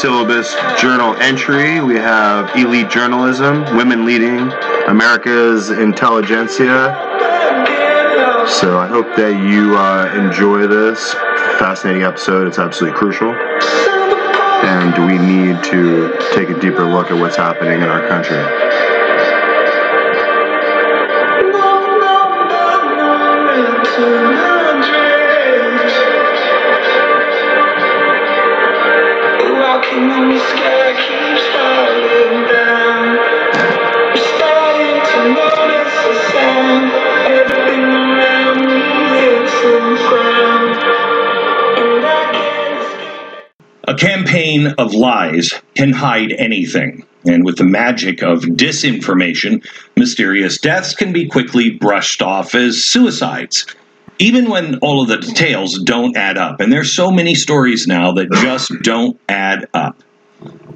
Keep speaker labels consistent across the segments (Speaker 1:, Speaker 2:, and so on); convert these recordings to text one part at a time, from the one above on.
Speaker 1: Syllabus journal entry. We have elite journalism, women leading America's intelligentsia. So I hope that you uh, enjoy this fascinating episode. It's absolutely crucial. And we need to take a deeper look at what's happening in our country.
Speaker 2: Campaign of lies can hide anything, and with the magic of disinformation, mysterious deaths can be quickly brushed off as suicides, even when all of the details don't add up. And there's so many stories now that just don't add up.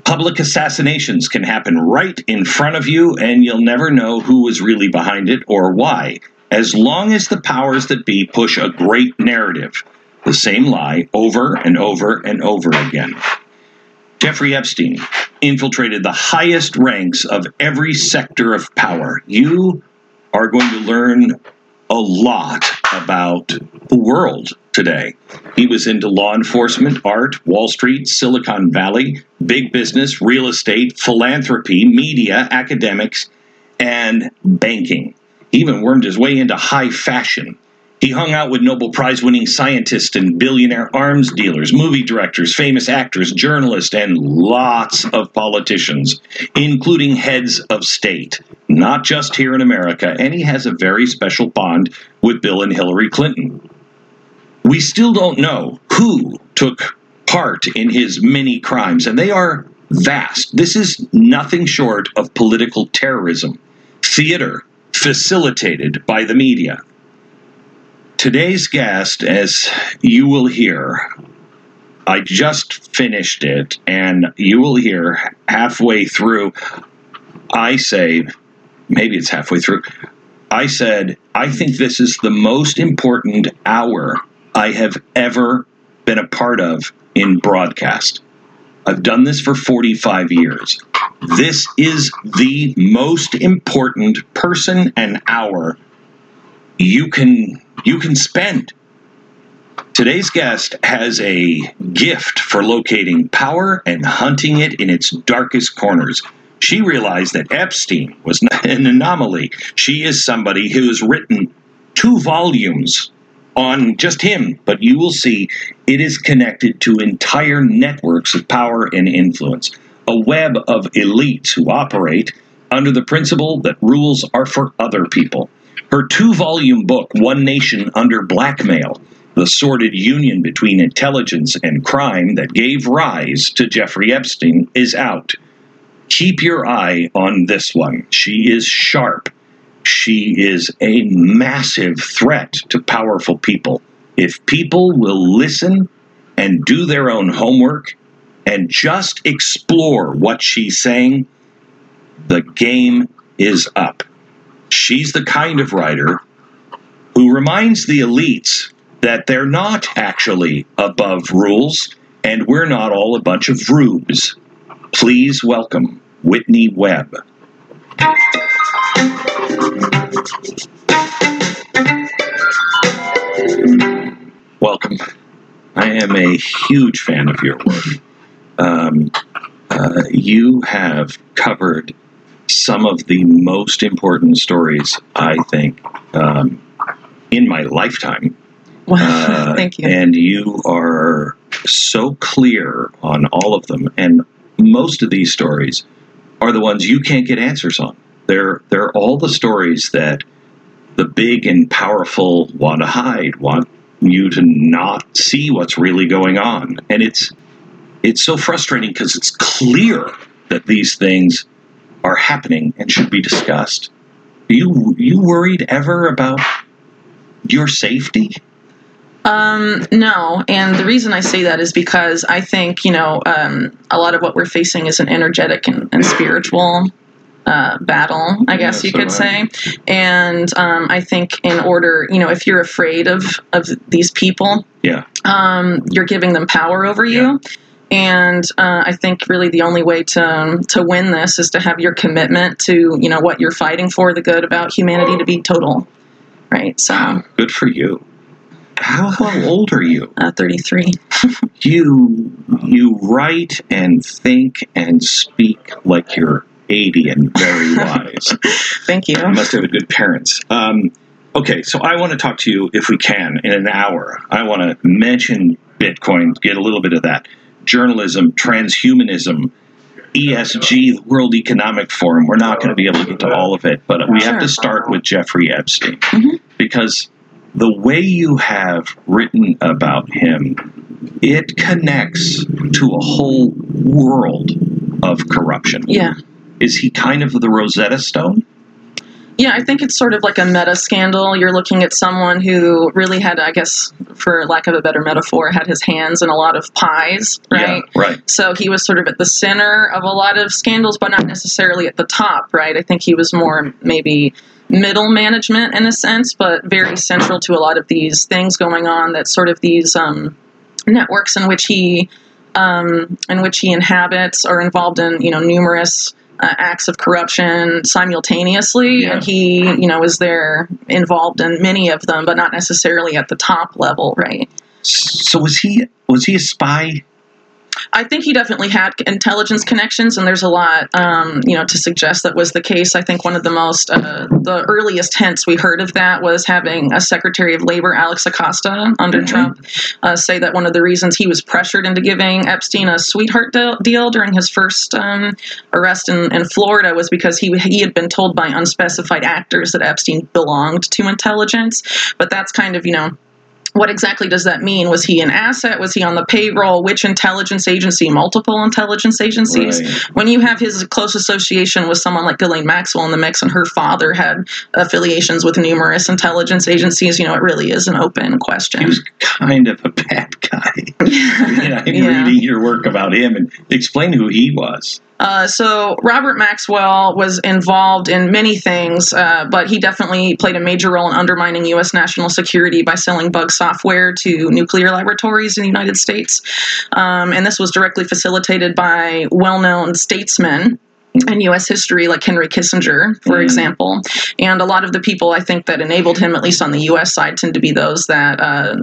Speaker 2: Public assassinations can happen right in front of you, and you'll never know who was really behind it or why, as long as the powers that be push a great narrative the same lie over and over and over again. Jeffrey Epstein infiltrated the highest ranks of every sector of power. You are going to learn a lot about the world today. He was into law enforcement, art, Wall Street, Silicon Valley, big business, real estate, philanthropy, media, academics, and banking. He even wormed his way into high fashion. He hung out with Nobel Prize winning scientists and billionaire arms dealers, movie directors, famous actors, journalists, and lots of politicians, including heads of state, not just here in America. And he has a very special bond with Bill and Hillary Clinton. We still don't know who took part in his many crimes, and they are vast. This is nothing short of political terrorism, theater facilitated by the media. Today's guest, as you will hear, I just finished it, and you will hear halfway through, I say, maybe it's halfway through, I said, I think this is the most important hour I have ever been a part of in broadcast. I've done this for 45 years. This is the most important person and hour you can you can spend. Today's guest has a gift for locating power and hunting it in its darkest corners. She realized that Epstein was an anomaly. She is somebody who has written two volumes on just him, but you will see it is connected to entire networks of power and influence, a web of elites who operate under the principle that rules are for other people. Her two volume book, One Nation Under Blackmail The Sordid Union Between Intelligence and Crime That Gave Rise to Jeffrey Epstein, is out. Keep your eye on this one. She is sharp. She is a massive threat to powerful people. If people will listen and do their own homework and just explore what she's saying, the game is up. She's the kind of writer who reminds the elites that they're not actually above rules and we're not all a bunch of rubes. Please welcome Whitney Webb. Welcome. I am a huge fan of your work. Um, uh, you have covered some of the most important stories, I think, um, in my lifetime.
Speaker 3: Wow,
Speaker 2: Uh,
Speaker 3: thank you.
Speaker 2: And you are so clear on all of them. And most of these stories are the ones you can't get answers on. They're they're all the stories that the big and powerful want to hide, want you to not see what's really going on. And it's it's so frustrating because it's clear that these things are happening and should be discussed. Are you you worried ever about your safety?
Speaker 3: Um, no, and the reason I say that is because I think you know um, a lot of what we're facing is an energetic and, and spiritual uh, battle, I guess
Speaker 2: Yeah,
Speaker 3: you could
Speaker 2: so,
Speaker 3: say. And um, I think in order, you know, if you're afraid of of these people,
Speaker 2: Yeah.
Speaker 3: um, you're giving them power over you. And uh, I think really the only way to to win this is to have your commitment to you know what you're fighting for, the good about humanity to be total, right? So,
Speaker 2: Good for you. How, how old are you?
Speaker 3: uh, 33.
Speaker 2: You you write and think and speak like you're 80 and very wise.
Speaker 3: Thank you.
Speaker 2: You must have good parents. Um, okay, so I want to talk to you, if we can, in an hour. I want to mention Bitcoin, get a little bit of that. Journalism, transhumanism, ESG, the World Economic Forum. We're not going to be able to get to all of it, but we have to start with Jeffrey Epstein
Speaker 3: Mhm.
Speaker 2: because the way you have written about him, it connects to a whole world of corruption.
Speaker 3: Yeah.
Speaker 2: Is he kind of the Rosetta Stone?
Speaker 3: Yeah, I think it's sort of like a meta scandal. You're looking at someone who really had, I guess, for lack of a better metaphor, had his hands in a lot of pies, right?
Speaker 2: Yeah, right.
Speaker 3: So he was sort of at the center of a lot of scandals, but not necessarily at the top, right? I think he was more maybe middle management in a sense, but very central to a lot of these things going on that sort of these um, networks in which he um, in which he inhabits are involved in you know numerous uh, acts of corruption simultaneously
Speaker 2: Yeah.
Speaker 3: and he you know is there involved in many of them but not necessarily at the top level right
Speaker 2: So was he was he a spy?
Speaker 3: I think he definitely had intelligence connections, and there's a lot, um, you know, to suggest that was the case. I think one of the most, uh, the earliest hints we heard of that was having a Secretary of Labor, Alex Acosta, under
Speaker 2: Mhm.
Speaker 3: Trump, uh, say that one of the reasons he was pressured into giving Epstein a sweetheart deal, deal during his first um, arrest in, in Florida was because he he had been told by unspecified actors that Epstein belonged to intelligence. But that's kind of, you know what exactly does that mean? Was he an asset? Was he on the payroll? Which intelligence agency? Multiple intelligence agencies?
Speaker 2: Right.
Speaker 3: When you have his close association with someone like Ghislaine Maxwell in the mix, and her father had affiliations with numerous intelligence agencies, you know, it really is an open question.
Speaker 2: He was kind of a bad guy. yeah, I'm
Speaker 3: Yeah.
Speaker 2: reading your work about him and explain who he was.
Speaker 3: Uh, so Robert Maxwell was involved in many things, uh, but he definitely played a major role in undermining U.S. national security by selling bug software to nuclear laboratories in the United States. Um, and this was directly facilitated by well-known statesmen in U.S. history, like Henry Kissinger, for
Speaker 2: Mm.
Speaker 3: example. And a lot of the people I think that enabled him, at least on the U.S. side, tend to be those that uh,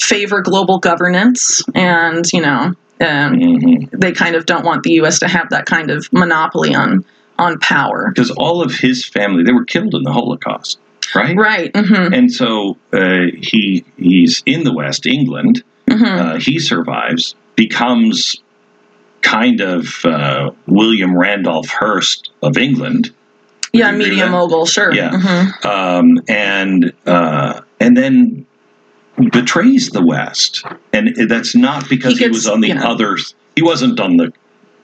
Speaker 3: favor global governance and, you know, um,
Speaker 2: Mhm.
Speaker 3: they kind of don't want the U.S. to have that kind of monopoly on on power.
Speaker 2: Because all of his family, they were killed in the Holocaust, right?
Speaker 3: Right. hmm
Speaker 2: And so uh, he he's in the West, England.
Speaker 3: hmm
Speaker 2: Uh, he survives, becomes kind of uh, William Randolph Hearst of England.
Speaker 3: yeah,
Speaker 2: you agree with
Speaker 3: media mogul. Sure.
Speaker 2: Yeah.
Speaker 3: hmm
Speaker 2: um, and uh, and then betrays the West, and that's not because
Speaker 3: He
Speaker 2: he, was on the
Speaker 3: yeah.
Speaker 2: other. He wasn't on the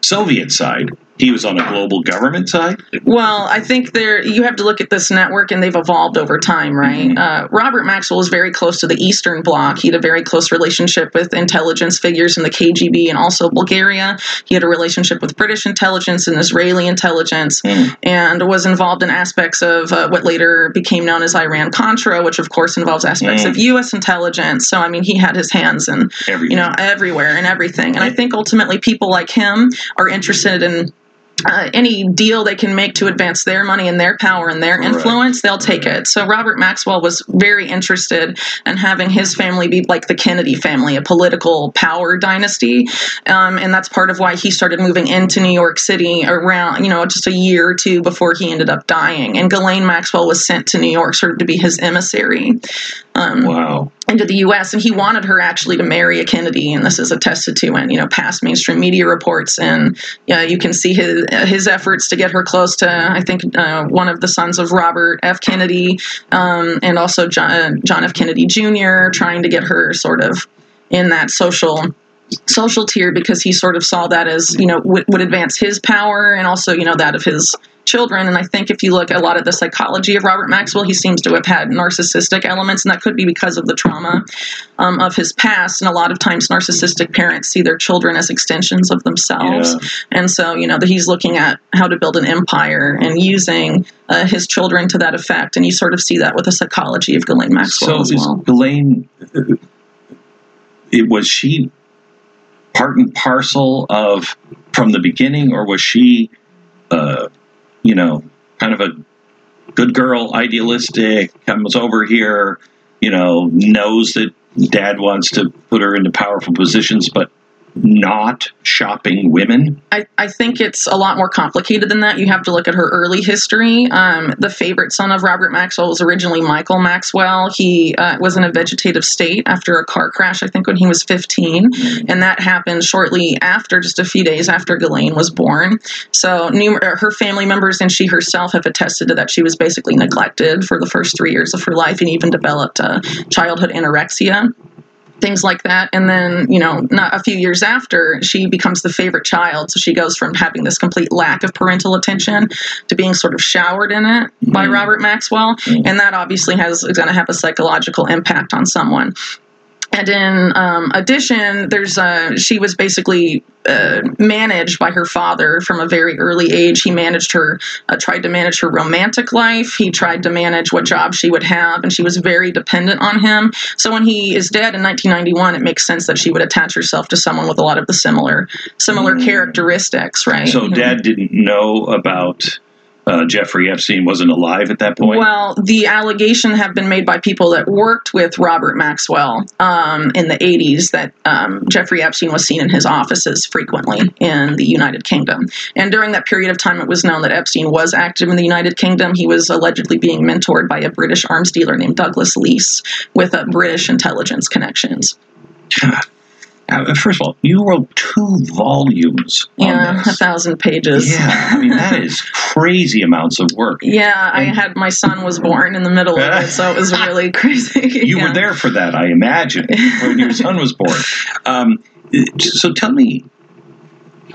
Speaker 2: Soviet side. He was on a global government side.
Speaker 3: Well, I think there you have to look at this network, and they've evolved over time, right?
Speaker 2: Mhm.
Speaker 3: Uh, Robert Maxwell was very close to the Eastern Bloc. He had a very close relationship with intelligence figures in the KGB and also Bulgaria. He had a relationship with British intelligence and Israeli intelligence.
Speaker 2: Mm.
Speaker 3: and was involved in aspects of uh, what later became known as Iran Contra, which of course involves aspects
Speaker 2: Mm.
Speaker 3: of U.S. intelligence. So I mean, he had his hands in you know everywhere and everything. And I think ultimately people like him are interested in. Uh, any deal they can make to advance their money and their power and their influence, they'll take it. So Robert Maxwell was very interested in having his family be like the Kennedy family, a political power dynasty, um, and that's part of why he started moving into New York City around, you know, just a year or two before he ended up dying. And Ghislaine Maxwell was sent to New York sort of to be his emissary um,
Speaker 2: wow.
Speaker 3: Into the U.S. And he wanted her actually to marry a Kennedy, and this is attested to in you know past mainstream media reports. And yeah, you can see his his efforts to get her close to I think uh, one of the sons of Robert F. Kennedy, um, and also John, John F. Kennedy Jr. trying to get her sort of in that social social tier because he sort of saw that as you know would advance his power and also you know that of his children and i think if you look at a lot of the psychology of robert maxwell he seems to have had narcissistic elements and that could be because of the trauma um, of his past and a lot of times narcissistic parents see their children as extensions of themselves
Speaker 2: Yeah.
Speaker 3: and so you know that he's looking at how to build an empire and using uh, his children to that effect and you sort of see that with the psychology of Ghislaine maxwell
Speaker 2: So
Speaker 3: as
Speaker 2: is
Speaker 3: well
Speaker 2: Ghislaine? It was she part and parcel of from the beginning, or was she, uh, you know, kind of a good girl, idealistic, comes over here, you know, knows that dad wants to put her into powerful positions, but not shopping women?
Speaker 3: I, I think it's a lot more complicated than that. You have to look at her early history. Um, the favorite son of Robert Maxwell was originally Michael Maxwell. He uh, was in a vegetative state after a car crash, I think, when he was 15. And that happened shortly after, just a few days after Ghislaine was born. So numer- uh, her family members and she herself have attested to that she was basically neglected for the first three years of her life and even developed uh, childhood anorexia things like that. And then, you know, not a few years after, she becomes the favorite child. So she goes from having this complete lack of parental attention to being sort of showered in it by
Speaker 2: Mm.
Speaker 3: Robert Maxwell.
Speaker 2: Mm.
Speaker 3: And that obviously has going to have a psychological impact on someone. And in um, addition, there's uh, she was basically uh, managed by her father from a very early age. He managed her, uh, tried to manage her romantic life. He tried to manage what job she would have, and she was very dependent on him. So when he is dead in 1991, it makes sense that she would attach herself to someone with a lot of the similar similar
Speaker 2: Mm.
Speaker 3: characteristics, right?
Speaker 2: So dad didn't know about uh, Jeffrey Epstein wasn't alive at that point.
Speaker 3: Well, the allegation have been made by people that worked with Robert Maxwell um, in the 80s that um, Jeffrey Epstein was seen in his offices frequently in the United Kingdom. And during that period of time, it was known that Epstein was active in the United Kingdom. He was allegedly being mentored by a British arms dealer named Douglas Leese with uh, British intelligence connections.
Speaker 2: Uh, First of all, you wrote two volumes on
Speaker 3: Yeah, a thousand pages.
Speaker 2: Yeah, I mean that is crazy amounts of work.
Speaker 3: Yeah, I had my son was born in the middle of it, so it was really crazy.
Speaker 2: You
Speaker 3: Yeah.
Speaker 2: were there for that, I imagine, when your son was born. Um, so tell me,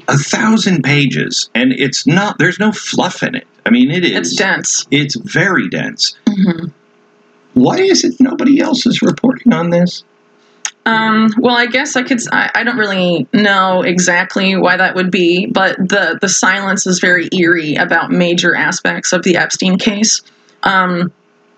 Speaker 2: a thousand pages, and it's not. There's no fluff in it. I mean, it is.
Speaker 3: It's dense.
Speaker 2: It's very dense.
Speaker 3: hmm
Speaker 2: Why is it nobody else is reporting on this?
Speaker 3: Um, well, I guess I could. I, I don't really know exactly why that would be, but the the silence is very eerie about major aspects of the Epstein case. Um,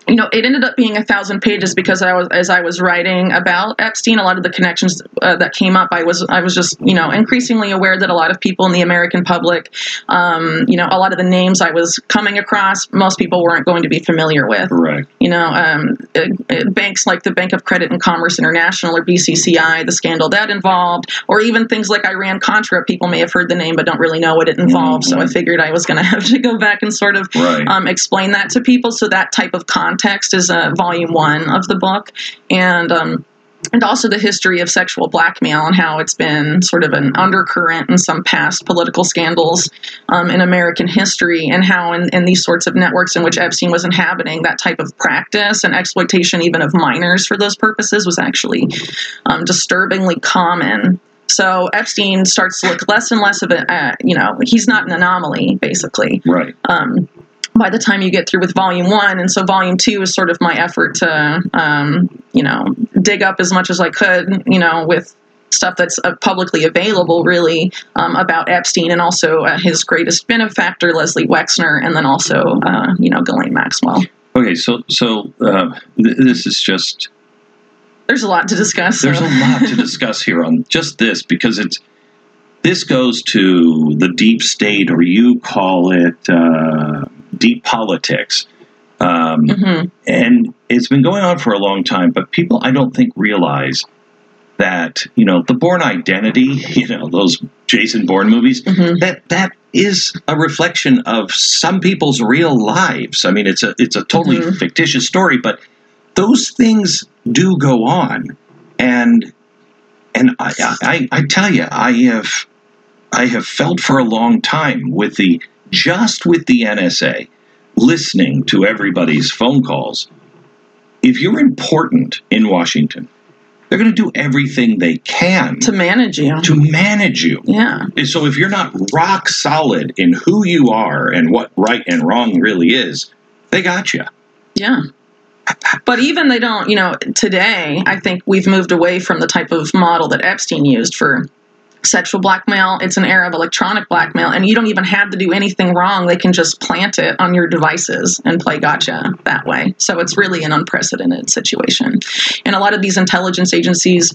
Speaker 3: you know, it ended up being a thousand pages because I was as I was writing about Epstein, a lot of the connections uh, that came up, I was I was just you know increasingly aware that a lot of people in the American public, um, you know, a lot of the names I was coming across, most people weren't going to be familiar with
Speaker 2: Correct.
Speaker 3: you know, um, uh, uh, banks like the Bank of Credit and Commerce International or BCCI, the scandal that involved, or even things like Iran Contra. People may have heard the name but don't really know what it involved. So I
Speaker 2: Mhm.
Speaker 3: figured I was going to have to go back and sort of
Speaker 2: Right.
Speaker 3: um, explain that to people. So that type of context is uh, volume one of the book, and. Um, and also the history of sexual blackmail and how it's been sort of an undercurrent in some past political scandals um, in American history, and how in, in these sorts of networks in which Epstein was inhabiting, that type of practice and exploitation, even of minors for those purposes, was actually um, disturbingly common. So Epstein starts to look less and less of a, uh, you know, he's not an anomaly, basically
Speaker 2: right.
Speaker 3: um, by the time you get through with volume one. And so volume two is sort of my effort to, um, you know, dig up as much as I could, you know, with stuff that's uh, publicly available really um, about Epstein and also uh, his greatest benefactor, Leslie Wexner, and then also, uh, you know, Ghislaine Maxwell.
Speaker 2: Okay. So so uh, th- this is just
Speaker 3: There's a lot to discuss. so-
Speaker 2: There's a lot to discuss here on just this because it's this goes to the deep state, or you call it uh, deep politics, um,
Speaker 3: Mhm.
Speaker 2: and it's been going on for a long time. But people, I don't think, realize that you know the Bourne Identity, you know those Jason Bourne movies,
Speaker 3: Mhm.
Speaker 2: that that is a reflection of some people's real lives. I mean, it's a it's a totally
Speaker 3: Mhm.
Speaker 2: fictitious story, but those things do go on, and and I, I I tell you, I have I have felt for a long time with the just with the NSA listening to everybody's phone calls. If you're important in Washington, they're going to do everything they can
Speaker 3: to manage you.
Speaker 2: to manage you.
Speaker 3: Yeah.
Speaker 2: And so if you're not rock solid in who you are and what right and wrong really is, they got you.
Speaker 3: Yeah. But even they don't, you know, today, I think we've moved away from the type of model that Epstein used for sexual blackmail. It's an era of electronic blackmail, and you don't even have to do anything wrong. They can just plant it on your devices and play gotcha that way. So it's really an unprecedented situation. And a lot of these intelligence agencies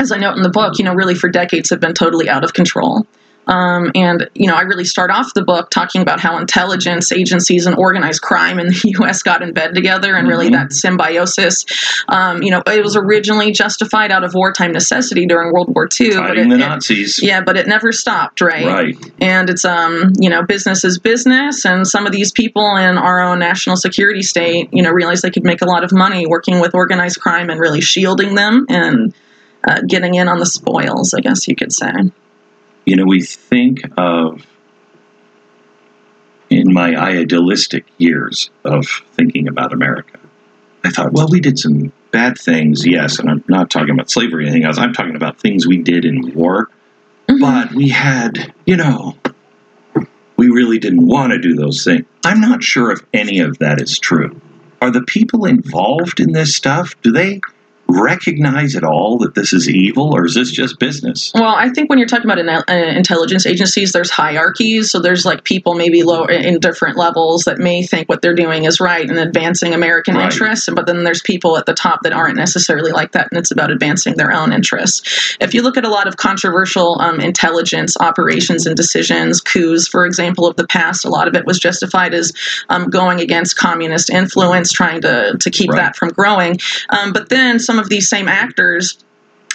Speaker 3: as I note in the book, you know, really for decades have been totally out of control. Um, and you know, I really start off the book talking about how intelligence agencies and organized crime in the U.S. got in bed together, and really
Speaker 2: Mhm.
Speaker 3: that symbiosis. Um, you know, it was originally justified out of wartime necessity during World War II, but
Speaker 2: Fighting
Speaker 3: it,
Speaker 2: the
Speaker 3: it-
Speaker 2: Nazis.
Speaker 3: yeah, but it never stopped, right?
Speaker 2: Right.
Speaker 3: and it's um you know business is business and some of these people in our own national security state you know realized they could make a lot of money working with organized crime and really shielding them and uh, getting in on the spoils i guess you could say
Speaker 2: you know, we think of in my idealistic years of thinking about America, I thought, well, we did some bad things, yes, and I'm not talking about slavery or anything else. I'm talking about things we did in war, mm-hmm. but we had, you know, we really didn't want to do those things. I'm not sure if any of that is true. Are the people involved in this stuff? Do they recognize at all that this is evil, or is this just business?
Speaker 3: Well, I think when you're talking about in, uh, intelligence agencies, there's hierarchies. So there's like people maybe low in different levels that may think what they're doing is right and advancing American
Speaker 2: Right.
Speaker 3: interests. But then there's people at the top that aren't necessarily like that, and it's about advancing their own interests. If you look at a lot of controversial um, intelligence operations and decisions, coups, for example, of the past, a lot of it was justified as um, going against communist influence, trying to to keep
Speaker 2: Right.
Speaker 3: that from growing. Um, but then some of these same actors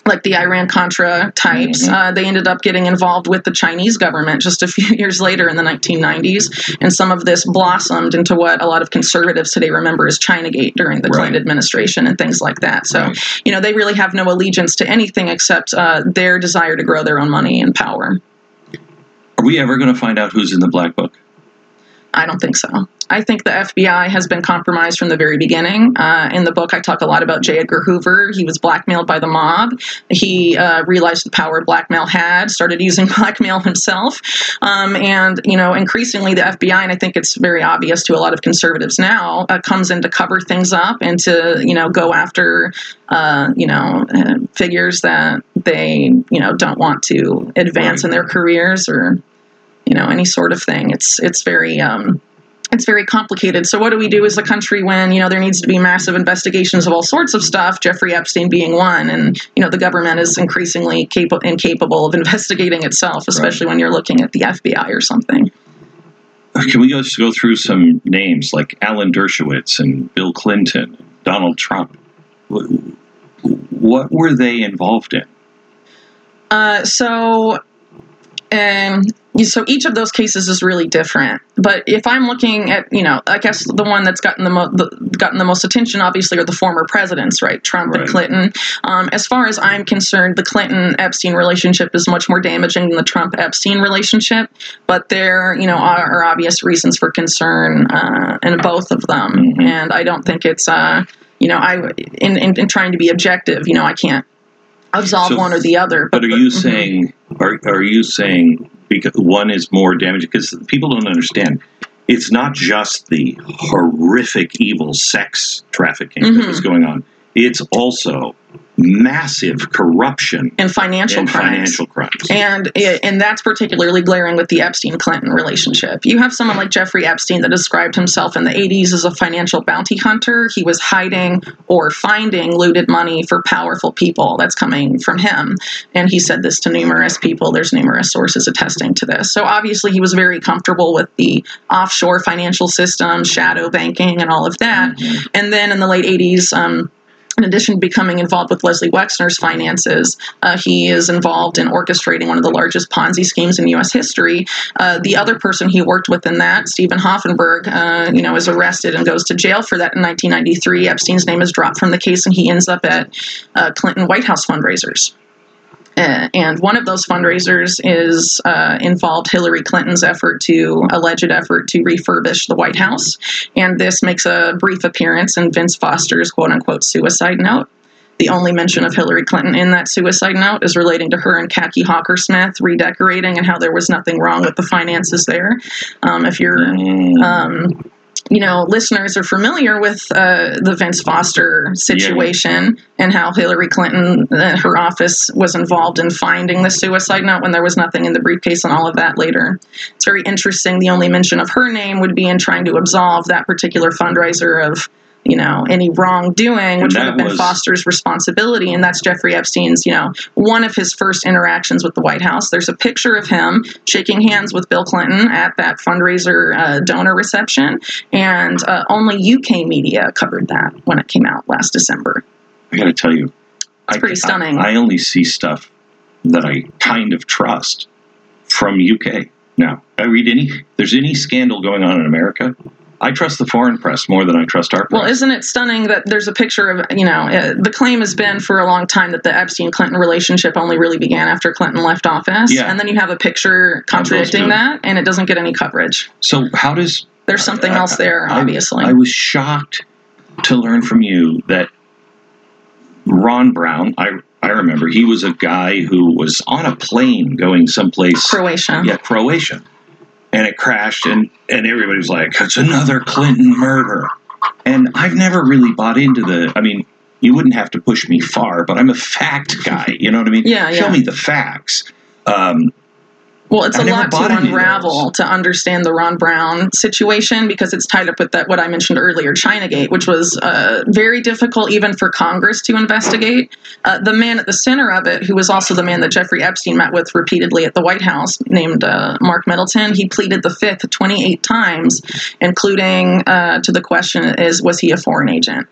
Speaker 3: like the Iran Contra types,
Speaker 2: Mhm.
Speaker 3: uh, they ended up getting involved with the Chinese government just a few years later in the 1990s. And some of this blossomed into what a lot of conservatives today remember as Chinagate during the Clinton administration and things like that. So,
Speaker 2: Right.
Speaker 3: you know, they really have no allegiance to anything except uh, their desire to grow their own money and power.
Speaker 2: Are we ever going to find out who's in the black book?
Speaker 3: I don't think so. I think the FBI has been compromised from the very beginning. Uh, in the book, I talk a lot about J. Edgar Hoover. He was blackmailed by the mob. He uh, realized the power blackmail had, started using blackmail himself. Um, and, you know, increasingly the FBI, and I think it's very obvious to a lot of conservatives now, uh, comes in to cover things up and to, you know, go after, uh, you know, uh, figures that they, you know, don't want to advance in their careers or, you know, any sort of thing. It's, it's very, um, it's very complicated. So what do we do as a country when you know there needs to be massive investigations of all sorts of stuff? Jeffrey Epstein being one, and you know the government is increasingly capable incapable of investigating itself, especially when you're looking at the FBI or something.
Speaker 2: Can we just go through some names like Alan Dershowitz and Bill Clinton, Donald Trump? What were they involved in?
Speaker 3: Uh, so, um, so each of those cases is really different. But if I'm looking at, you know, I guess the one that's gotten the, mo- the gotten the most attention, obviously, are the former presidents, right? Trump
Speaker 2: Right.
Speaker 3: and Clinton. Um, as far as I'm concerned, the Clinton Epstein relationship is much more damaging than the Trump Epstein relationship. But there, you know, are, are obvious reasons for concern uh, in both of them,
Speaker 2: Mhm.
Speaker 3: and I don't think it's, uh, you know, I in, in in trying to be objective, you know, I can't absolve
Speaker 2: So-
Speaker 3: one or the other.
Speaker 2: But are you saying are are you saying because one is more damaging because people don't understand it's not just the horrific evil sex trafficking that
Speaker 3: Mhm.
Speaker 2: was going on it's also massive corruption
Speaker 3: and financial
Speaker 2: and
Speaker 3: crimes.
Speaker 2: financial crimes
Speaker 3: And and that's particularly glaring with the Epstein Clinton relationship. You have someone like Jeffrey Epstein that described himself in the 80s as a financial bounty hunter. He was hiding or finding looted money for powerful people. That's coming from him. And he said this to numerous people. There's numerous sources attesting to this. So obviously he was very comfortable with the offshore financial system, shadow banking, and all of that.
Speaker 2: Mhm.
Speaker 3: And then in the late 80s, um, in addition to becoming involved with Leslie Wexner's finances, uh, he is involved in orchestrating one of the largest Ponzi schemes in U.S. history. Uh, the other person he worked with in that, Steven Hoffenberg, uh, you know, is arrested and goes to jail for that in 1993. Epstein's name is dropped from the case, and he ends up at uh, Clinton White House fundraisers. Uh, and one of those fundraisers is uh, involved Hillary Clinton's effort to alleged effort to refurbish the White House, and this makes a brief appearance in Vince Foster's quote unquote suicide note. The only mention of Hillary Clinton in that suicide note is relating to her and Kaki Hockersmith redecorating and how there was nothing wrong with the finances there. Um, if you're
Speaker 2: Mm.
Speaker 3: um, you know, listeners are familiar with uh, the Vince Foster situation and how Hillary Clinton, uh, her office, was involved in finding the suicide note when there was nothing in the briefcase and all of that later. It's very interesting. The only mention of her name would be in trying to absolve that particular fundraiser of you know, any wrongdoing, which would have been
Speaker 2: was-
Speaker 3: Foster's responsibility. And that's Jeffrey Epstein's, you know, one of his first interactions with the White House. There's a picture of him shaking hands with Bill Clinton at that fundraiser uh, donor reception. And uh, only UK media covered that when it came out last December.
Speaker 2: I got to tell you,
Speaker 3: It's
Speaker 2: I,
Speaker 3: pretty stunning.
Speaker 2: I, I only see stuff that I kind of trust from UK. Now, I read any. There's any scandal going on in America, I trust the foreign press more than I trust our press.
Speaker 3: Well, isn't it stunning that there's a picture of, you know, uh, the claim has been for a long time that the Epstein Clinton relationship only really began after Clinton left office.
Speaker 2: Yeah.
Speaker 3: And then you have a picture contradicting that, and it doesn't get any coverage.
Speaker 2: so how does
Speaker 3: There's something
Speaker 2: I-
Speaker 3: else there,
Speaker 2: I-
Speaker 3: obviously.
Speaker 2: I was shocked to learn from you that Ron Brown, I I remember he was a guy who was on a plane going someplace
Speaker 3: Croatia.
Speaker 2: yeah, Croatia. And it crashed and and everybody was like, It's another Clinton murder. And I've never really bought into the I mean, you wouldn't have to push me far, but I'm a fact guy. You know what I mean?
Speaker 3: Yeah,
Speaker 2: Show
Speaker 3: yeah.
Speaker 2: me the facts. Um,
Speaker 3: Well, it's
Speaker 2: I
Speaker 3: a lot to unravel to understand the Ron Brown situation because it's tied up with that what I mentioned earlier, ChinaGate, which was uh, very difficult even for Congress to investigate. Uh, the man at the center of it, who was also the man that Jeffrey Epstein met with repeatedly at the White House, named uh, Mark Middleton, he pleaded the fifth 28 times, including uh, to the question is was he a foreign agent?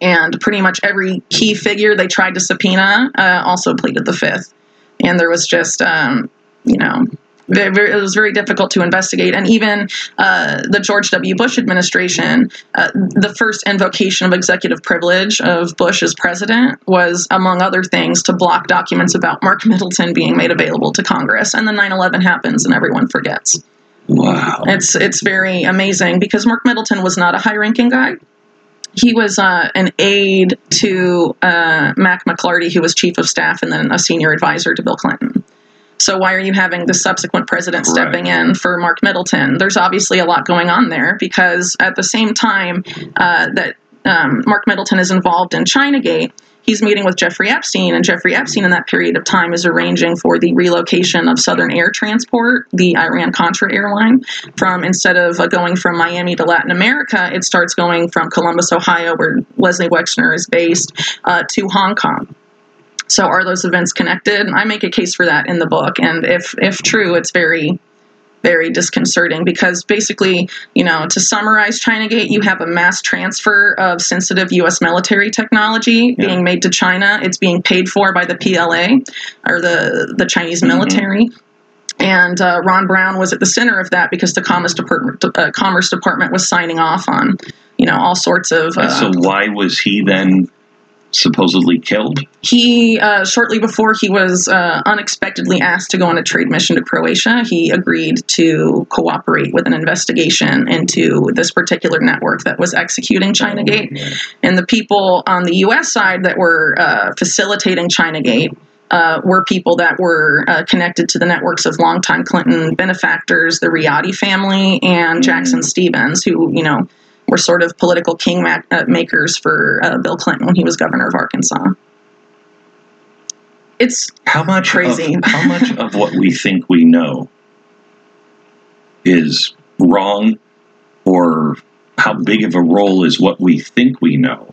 Speaker 3: And pretty much every key figure they tried to subpoena uh, also pleaded the fifth. And there was just um, you know, very, very, it was very difficult to investigate. And even uh, the George W. Bush administration, uh, the first invocation of executive privilege of Bush as president was, among other things, to block documents about Mark Middleton being made available to Congress. And then 9 11 happens and everyone forgets.
Speaker 2: wow.
Speaker 3: It's it's very amazing because Mark Middleton was not a high ranking guy. He was uh, an aide to uh, Mack McLarty, who was chief of staff and then a senior advisor to Bill Clinton. So why are you having the subsequent president stepping in for Mark Middleton? There's obviously a lot going on there because at the same time uh, that um, Mark Middleton is involved in ChinaGate, he's meeting with Jeffrey Epstein, and Jeffrey Epstein in that period of time is arranging for the relocation of Southern Air Transport, the Iran Contra airline, from instead of uh, going from Miami to Latin America, it starts going from Columbus, Ohio, where Leslie Wexner is based, uh, to Hong Kong. So are those events connected? I make a case for that in the book, and if if true, it's very very disconcerting because basically, you know, to summarize ChinaGate, you have a mass transfer of sensitive U.S. military technology
Speaker 2: Yeah.
Speaker 3: being made to China. It's being paid for by the PLA or the the Chinese
Speaker 2: Mhm.
Speaker 3: military. And uh, Ron Brown was at the center of that because the Commerce Department, uh, Commerce Department was signing off on, you know, all sorts of. Uh,
Speaker 2: so why was he then supposedly killed?
Speaker 3: he uh, shortly before he was uh, unexpectedly asked to go on a trade mission to Croatia, he agreed to cooperate with an investigation into this particular network that was executing ChinaGate. And the people on the U.S. side that were uh, facilitating ChinaGate. Uh, were people that were uh, connected to the networks of longtime Clinton benefactors, the Riady family, and Jackson Stevens, who you know were sort of political king ma- uh, makers for uh, Bill Clinton when he was governor of Arkansas. It's
Speaker 2: How much
Speaker 3: Crazy.
Speaker 2: Of, how much of what we think we know is wrong, or how big of a role is what we think we know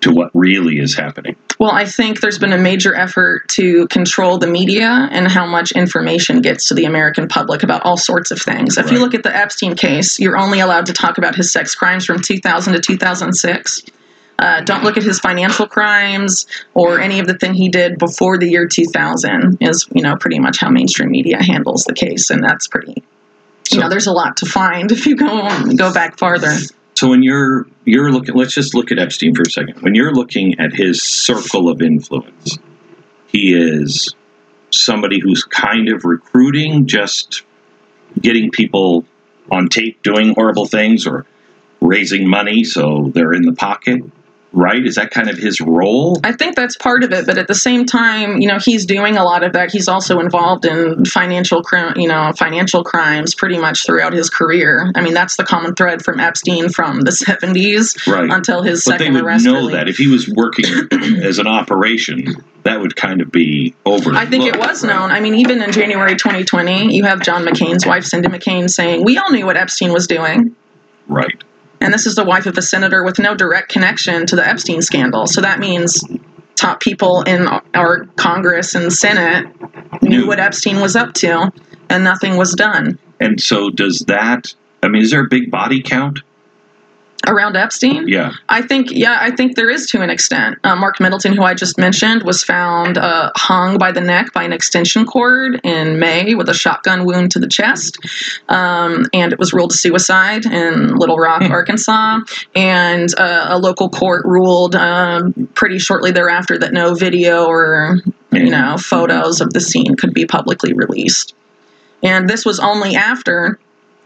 Speaker 2: to what really is happening?
Speaker 3: Well, I think there's been a major effort to control the media and how much information gets to the American public about all sorts of things. If you look at the Epstein case, you're only allowed to talk about his sex crimes from 2000 to 2006. Uh, don't look at his financial crimes or any of the thing he did before the year 2000 is, you know, pretty much how mainstream media handles the case. And that's pretty, you
Speaker 2: So-
Speaker 3: know, there's a lot to find if you go, go back farther.
Speaker 2: So when you're you're looking, let's just look at Epstein for a second. When you're looking at his circle of influence, he is somebody who's kind of recruiting, just getting people on tape doing horrible things, or raising money so they're in the pocket. Right? Is that kind of his role?
Speaker 3: I think that's part of it, but at the same time, you know, he's doing a lot of that. He's also involved in financial, you know, financial crimes pretty much throughout his career. I mean, that's the common thread from Epstein from the '70s
Speaker 2: Right.
Speaker 3: until his
Speaker 2: But they
Speaker 3: second
Speaker 2: would
Speaker 3: arrest.
Speaker 2: know
Speaker 3: really.
Speaker 2: that if he was working as an operation, that would kind of be over.
Speaker 3: I think it was known. I mean, even in January 2020, you have John McCain's wife, Cindy McCain, saying, "We all knew what Epstein was doing."
Speaker 2: Right.
Speaker 3: And this is the wife of a senator with no direct connection to the Epstein scandal. So that means top people in our Congress and Senate knew
Speaker 2: Knew.
Speaker 3: what Epstein was up to, and nothing was done.
Speaker 2: And so does that? I mean, is there a big body count?
Speaker 3: Around Epstein?
Speaker 2: Yeah.
Speaker 3: I think, yeah, I think there is to an extent. Uh, Mark Middleton, who I just mentioned, was found uh, hung by the neck by an extension cord in May with a shotgun wound to the chest. Um, and it was ruled a suicide in Little Rock, Arkansas. And uh, a local court ruled um, pretty shortly thereafter that no video or, you know, photos of the scene could be publicly released. And this was only after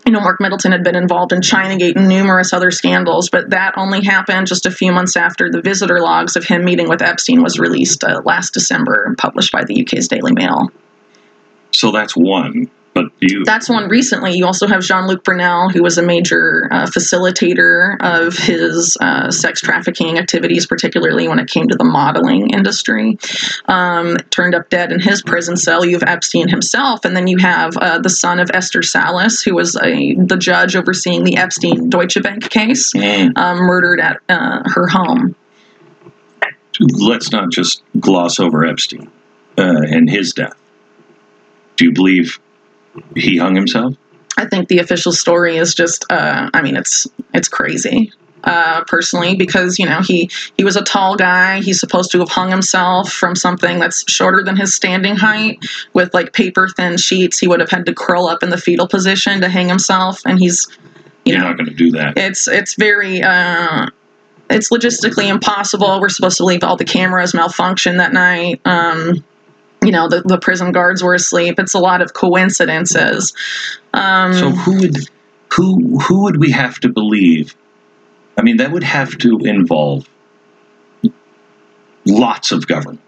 Speaker 3: you know, Mark Middleton had been involved in Chinagate and numerous other scandals, but that only happened just a few months after the visitor logs of him meeting with Epstein was released uh, last December and published by the UK's Daily Mail.
Speaker 2: So that's one. But you.
Speaker 3: That's one recently. You also have Jean Luc Brunel, who was a major uh, facilitator of his uh, sex trafficking activities, particularly when it came to the modeling industry. Um, turned up dead in his prison cell. You have Epstein himself, and then you have uh, the son of Esther Salas, who was a, the judge overseeing the Epstein Deutsche Bank case,
Speaker 2: Mm.
Speaker 3: um, murdered at uh, her home.
Speaker 2: let's not just gloss over Epstein uh, and his death. Do you believe he hung himself?
Speaker 3: I think the official story is just uh, I mean it's it's crazy. Uh, personally, because you know he he was a tall guy. He's supposed to have hung himself from something that's shorter than his standing height, with like paper thin sheets. He would have had to curl up in the fetal position to hang himself, and he's you
Speaker 2: You're
Speaker 3: know
Speaker 2: not going to do that.
Speaker 3: it's it's very uh, it's logistically impossible. We're supposed to leave all the cameras malfunction that night. Um, you know, the, the prison guards were asleep. It's a lot of coincidences. Um,
Speaker 2: So who would who who would we have to believe? I mean, that would have to involve lots of government,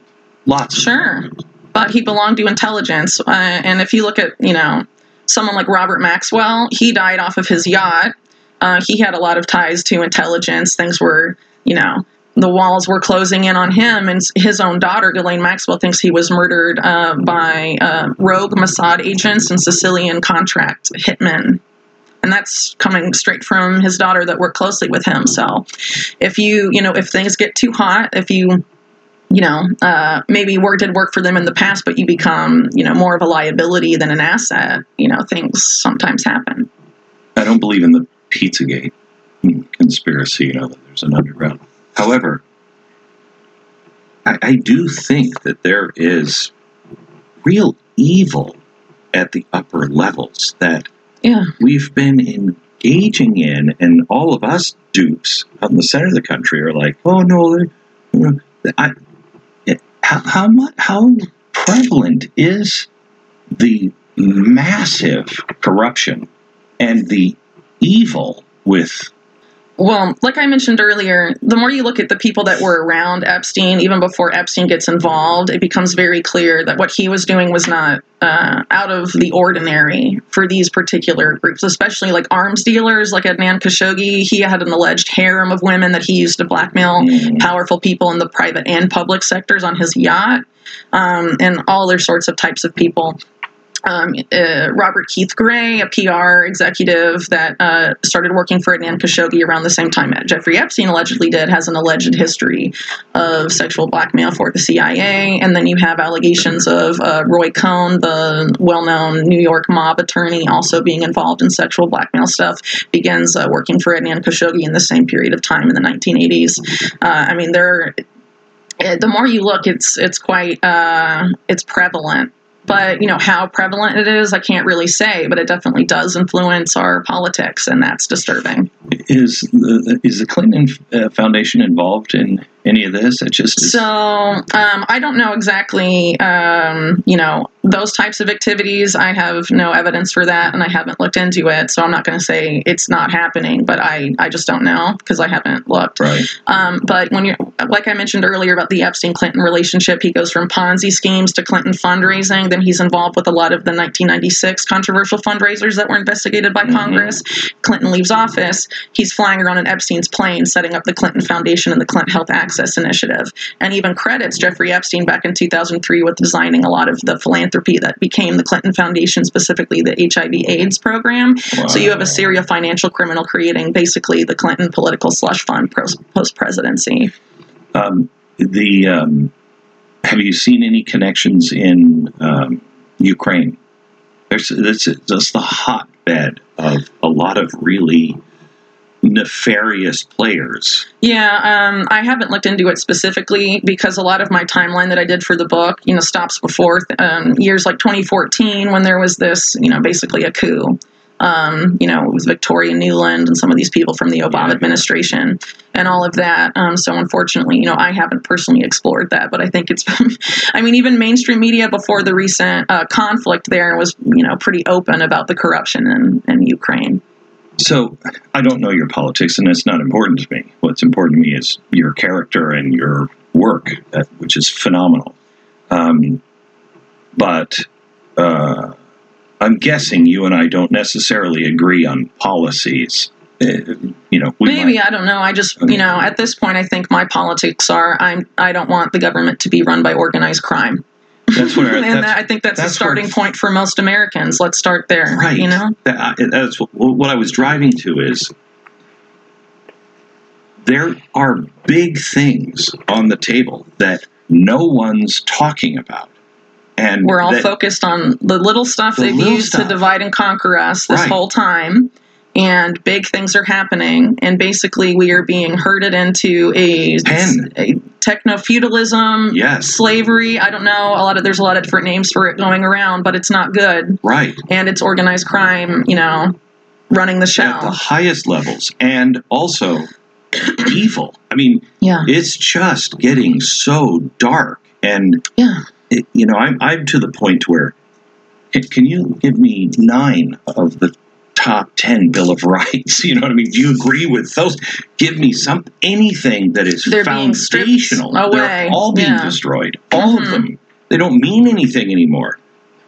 Speaker 2: lots. Of
Speaker 3: Sure.
Speaker 2: government.
Speaker 3: but he belonged to intelligence. Uh, and if you look at, you know, someone like Robert Maxwell, he died off of his yacht. Uh, he had a lot of ties to intelligence. Things were, you know, the walls were closing in on him, and his own daughter, Ghislaine Maxwell, thinks he was murdered uh, by uh, rogue Mossad agents and Sicilian contract hitmen. And that's coming straight from his daughter that worked closely with him. So, if you, you know, if things get too hot, if you you know, uh, maybe work did work for them in the past, but you become, you know, more of a liability than an asset. You know, things sometimes happen.
Speaker 2: I don't believe in the Pizzagate conspiracy. You know that there's an underground. However, I, I do think that there is real evil at the upper levels that
Speaker 3: Yeah,
Speaker 2: we've been engaging in, and all of us dupes out in the center of the country are like, oh no, you know, I, how how much how prevalent is the massive corruption and the evil with
Speaker 3: Well, like I mentioned earlier, the more you look at the people that were around Epstein, even before Epstein gets involved, it becomes very clear that what he was doing was not uh, out of the ordinary for these particular groups, especially like arms dealers like Adnan Khashoggi. He had an alleged harem of women that he used to blackmail
Speaker 2: Mm.
Speaker 3: powerful people in the private and public sectors on his yacht, um, and all other sorts of types of people um, uh, Robert Keith Gray, a PR executive that uh, started working for Adnan Khashoggi around the same time that Jeffrey Epstein allegedly did, has an alleged history of sexual blackmail for the CIA. And then you have allegations of uh, Roy Cohn, the well known New York mob attorney, also being involved in sexual blackmail stuff, begins uh, working for Adnan Khashoggi in the same period of time in the 1980s. Uh, I mean, there. uh, The more you look, it's it's quite uh, it's prevalent but you know how prevalent it is i can't really say but it definitely does influence our politics and that's disturbing.
Speaker 2: Is the, is the Clinton uh, Foundation involved in any of this? It just is,
Speaker 3: so um, i don't know exactly um, you know those types of activities i have no evidence for that and i haven't looked into it so i'm not going to say it's not happening but i, I just don't know because i haven't looked
Speaker 2: right.
Speaker 3: Um, but when you're, like I mentioned earlier about the Epstein Clinton relationship, he goes from Ponzi schemes to Clinton fundraising. Then he's involved with a lot of the 1996 controversial fundraisers that were investigated by
Speaker 2: Mhm.
Speaker 3: Congress. Clinton leaves office. He's flying around in Epstein's plane, setting up the Clinton Foundation and the Clinton Health Access Access Initiative, and even credits Jeffrey Epstein back in 2003 with designing a lot of the philanthropy that became the Clinton Foundation, specifically the HIV/AIDS program. So you have a serial financial criminal creating basically the Clinton political slush fund post presidency.
Speaker 2: Um, the um, have you seen any connections in um, Ukraine? There's that's that's the hotbed of a lot of really nefarious players.
Speaker 3: Yeah, um, I haven't looked into it specifically because a lot of my timeline that I did for the book, you know, stops before um, years like 2014 when there was this, you know, basically a coup. Um, you know, it was Victoria Nuland and some of these people from the Obama administration and all of that. Um, so unfortunately, you know, I haven't personally explored that, but I think it's, I mean, even mainstream media before the recent uh, conflict there was, you know, pretty open about the corruption in, in Ukraine.
Speaker 2: So I don't know your politics, and that's not important to me. What's important to me is your character and your work, which is phenomenal. Um, but uh, I'm guessing you and I don't necessarily agree on policies. Uh, you know,
Speaker 3: maybe
Speaker 2: might,
Speaker 3: I don't know. I just, you know, at this point, I think my politics are I'm I don't want the government to be run by organized crime.
Speaker 2: That's where,
Speaker 3: and
Speaker 2: that's,
Speaker 3: that, I think that's,
Speaker 2: that's
Speaker 3: a starting point for most Americans. Let's start there.
Speaker 2: Right.
Speaker 3: You know.
Speaker 2: That, that's what, what I was driving to is there are big things on the table that no one's talking about, and
Speaker 3: We're all focused on the little stuff
Speaker 2: The
Speaker 3: they've
Speaker 2: little
Speaker 3: used to divide and conquer us this
Speaker 2: Right.
Speaker 3: whole time. And big things are happening, and basically we are being herded into a, a techno feudalism,
Speaker 2: Yes.
Speaker 3: slavery. I don't know. A lot of there's a lot of different names for it going around, but it's not good.
Speaker 2: right
Speaker 3: And it's organized crime, you know, running the show.
Speaker 2: at the highest levels, and also evil. I mean,
Speaker 3: yeah,
Speaker 2: it's just getting so dark, and
Speaker 3: yeah.
Speaker 2: it, you know, I'm I'm to the point where can, can you give me nine of the top ten Bill of Rights? You know what I mean? Do you agree with those? Give me some anything that is
Speaker 3: They're
Speaker 2: foundational. They're all being
Speaker 3: Yeah.
Speaker 2: destroyed. All
Speaker 3: Mhm.
Speaker 2: of them. They don't mean anything anymore.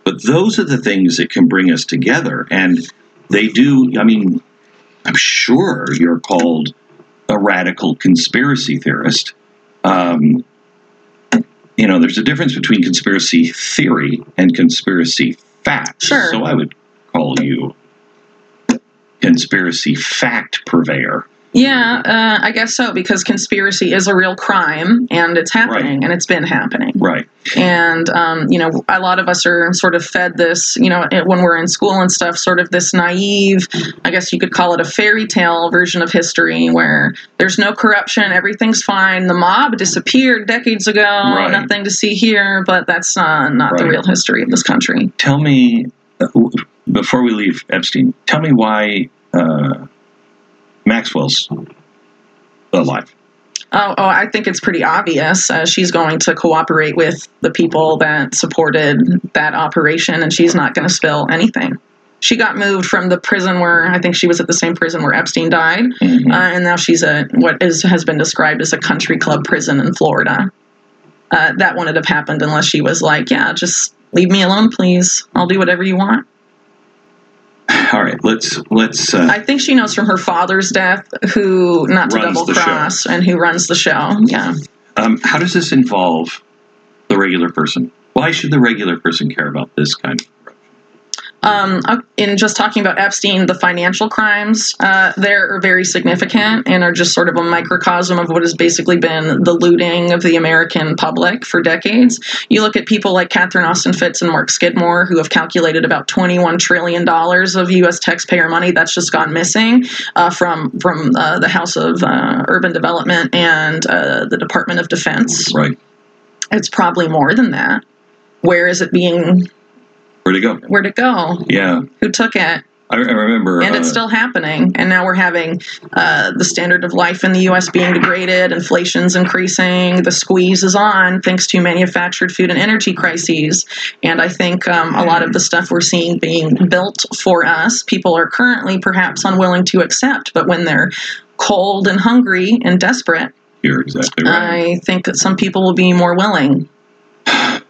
Speaker 2: But those are the things that can bring us together, and they do. I mean, I'm sure you're called a radical conspiracy theorist. Um, you know, there's a difference between conspiracy theory and conspiracy facts.
Speaker 3: Sure.
Speaker 2: So I would call you conspiracy fact purveyor.
Speaker 3: Yeah, uh, I guess so because conspiracy is a real crime and it's happening and it's been happening.
Speaker 2: Right.
Speaker 3: And, um, you know, a lot of us are sort of fed this, you know, when we're in school and stuff, sort of this naive, I guess you could call it a fairy tale version of history where there's no corruption, everything's fine. The mob disappeared decades ago,
Speaker 2: Right.
Speaker 3: nothing to see here, but that's uh, not the real history of this country.
Speaker 2: Tell me, uh, before we leave Epstein, tell me why uh, Maxwell's alive.
Speaker 3: Oh, oh, I think it's pretty obvious. Uh, she's going to cooperate with the people that supported that operation, and she's not going to spill anything. She got moved from the prison where I think she was at the same prison where Epstein died,
Speaker 2: Mhm.
Speaker 3: uh, and now she's a what is has been described as a country club prison in Florida. Uh, that wouldn't have happened unless she was like, "Yeah, just leave me alone, please. I'll do whatever you want."
Speaker 2: All right, let's let's. Uh,
Speaker 3: I think she knows from her father's death who not to double
Speaker 2: the show.
Speaker 3: cross and who runs the show. Yeah.
Speaker 2: um, how does this involve the regular person? Why should the regular person care about this kind of?
Speaker 3: Um, in just talking about Epstein, the financial crimes uh, there are very significant and are just sort of a microcosm of what has basically been the looting of the American public for decades. You look at people like Catherine Austin Fitts and Mark Skidmore, who have calculated about $21 trillion of U.S. taxpayer money that's just gone missing uh, from from uh, the House of uh, Urban Development and uh, the Department of Defense.
Speaker 2: Right.
Speaker 3: It's probably more than that. Where is it being?
Speaker 2: Where'd it go?
Speaker 3: Where'd it go?
Speaker 2: Yeah,
Speaker 3: Who took it?
Speaker 2: I, I remember.
Speaker 3: and it's
Speaker 2: uh,
Speaker 3: still happening. And now we're having uh, the standard of life in the U.S. being degraded, inflation's increasing, the squeeze is on thanks to manufactured food and energy crises. And I think um, a lot of the stuff we're seeing being built for us, people are currently perhaps unwilling to accept. But when they're cold and hungry and desperate,
Speaker 2: You're exactly right.
Speaker 3: I think that some people will be more willing.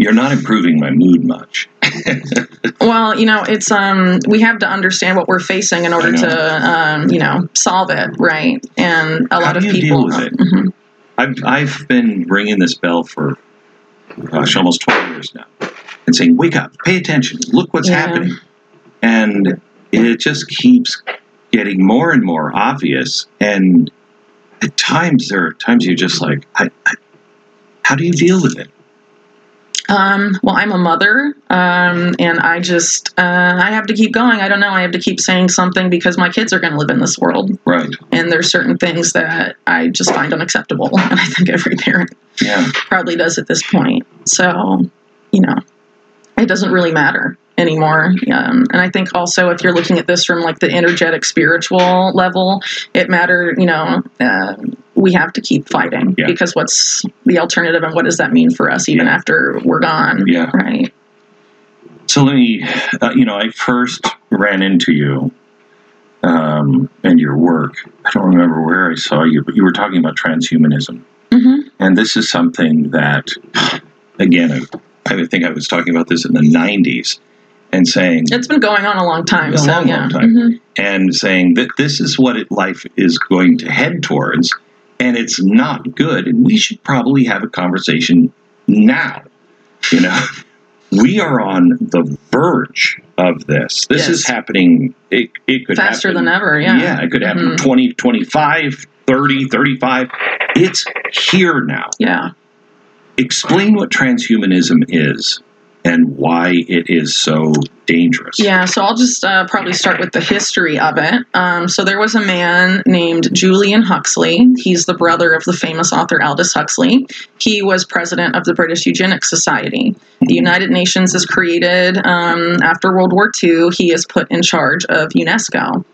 Speaker 2: You're not improving my mood much.
Speaker 3: Well, you know, it's um, we have to understand what we're facing in order to um, you know, solve it, right? And a
Speaker 2: How
Speaker 3: lot
Speaker 2: do
Speaker 3: of
Speaker 2: you
Speaker 3: people.
Speaker 2: deal with it?
Speaker 3: Mhm.
Speaker 2: I've I've been ringing this bell for gosh, almost twenty years now, and saying, "Wake up, pay attention, look what's
Speaker 3: Yeah.
Speaker 2: happening," and it just keeps getting more and more obvious. And at times, there are times you're just like, I, I, "How do you deal with it?"
Speaker 3: Um, well, I'm a mother, um, and I just uh, I have to keep going. I don't know. I have to keep saying something because my kids are going to live in this world,
Speaker 2: Right?
Speaker 3: and there's certain things that I just find unacceptable, and I think every parent
Speaker 2: Yeah.
Speaker 3: probably does at this point. So, you know, it doesn't really matter anymore. Um, and I think also if you're looking at this from like the energetic spiritual level, it matter. You know, uh, we have to keep fighting
Speaker 2: Yeah.
Speaker 3: because what's the alternative, and what does that mean for us even
Speaker 2: Yeah.
Speaker 3: after we're gone?
Speaker 2: Yeah.
Speaker 3: Right.
Speaker 2: So let me, uh, you know, I first ran into you um, and your work. I don't remember where I saw you, but you were talking about transhumanism.
Speaker 3: Mm-hmm.
Speaker 2: And this is something that, again, I, I think I was talking about this in the 90s and saying,
Speaker 3: It's been going on a long time.
Speaker 2: A
Speaker 3: so
Speaker 2: long,
Speaker 3: yeah.
Speaker 2: long time.
Speaker 3: Mhm.
Speaker 2: and saying that this is what it, life is going to head towards, and it's not good, and we should probably have a conversation now. You know, we are on the verge of this. This is happening. It, it could
Speaker 3: Faster
Speaker 2: happen,
Speaker 3: than ever. Yeah.
Speaker 2: Yeah, it could happen
Speaker 3: Mhm.
Speaker 2: 20, 25, 30, 35. It's here now.
Speaker 3: Yeah.
Speaker 2: Explain what transhumanism is and why it is so dangerous.
Speaker 3: Yeah, so I'll just uh, probably start with the history of it. Um, so there was a man named Julian Huxley. He's the brother of the famous author Aldous Huxley. He was president of the British Eugenics Society. The United Nations is created um, after World War II. He is put in charge of UNESCO.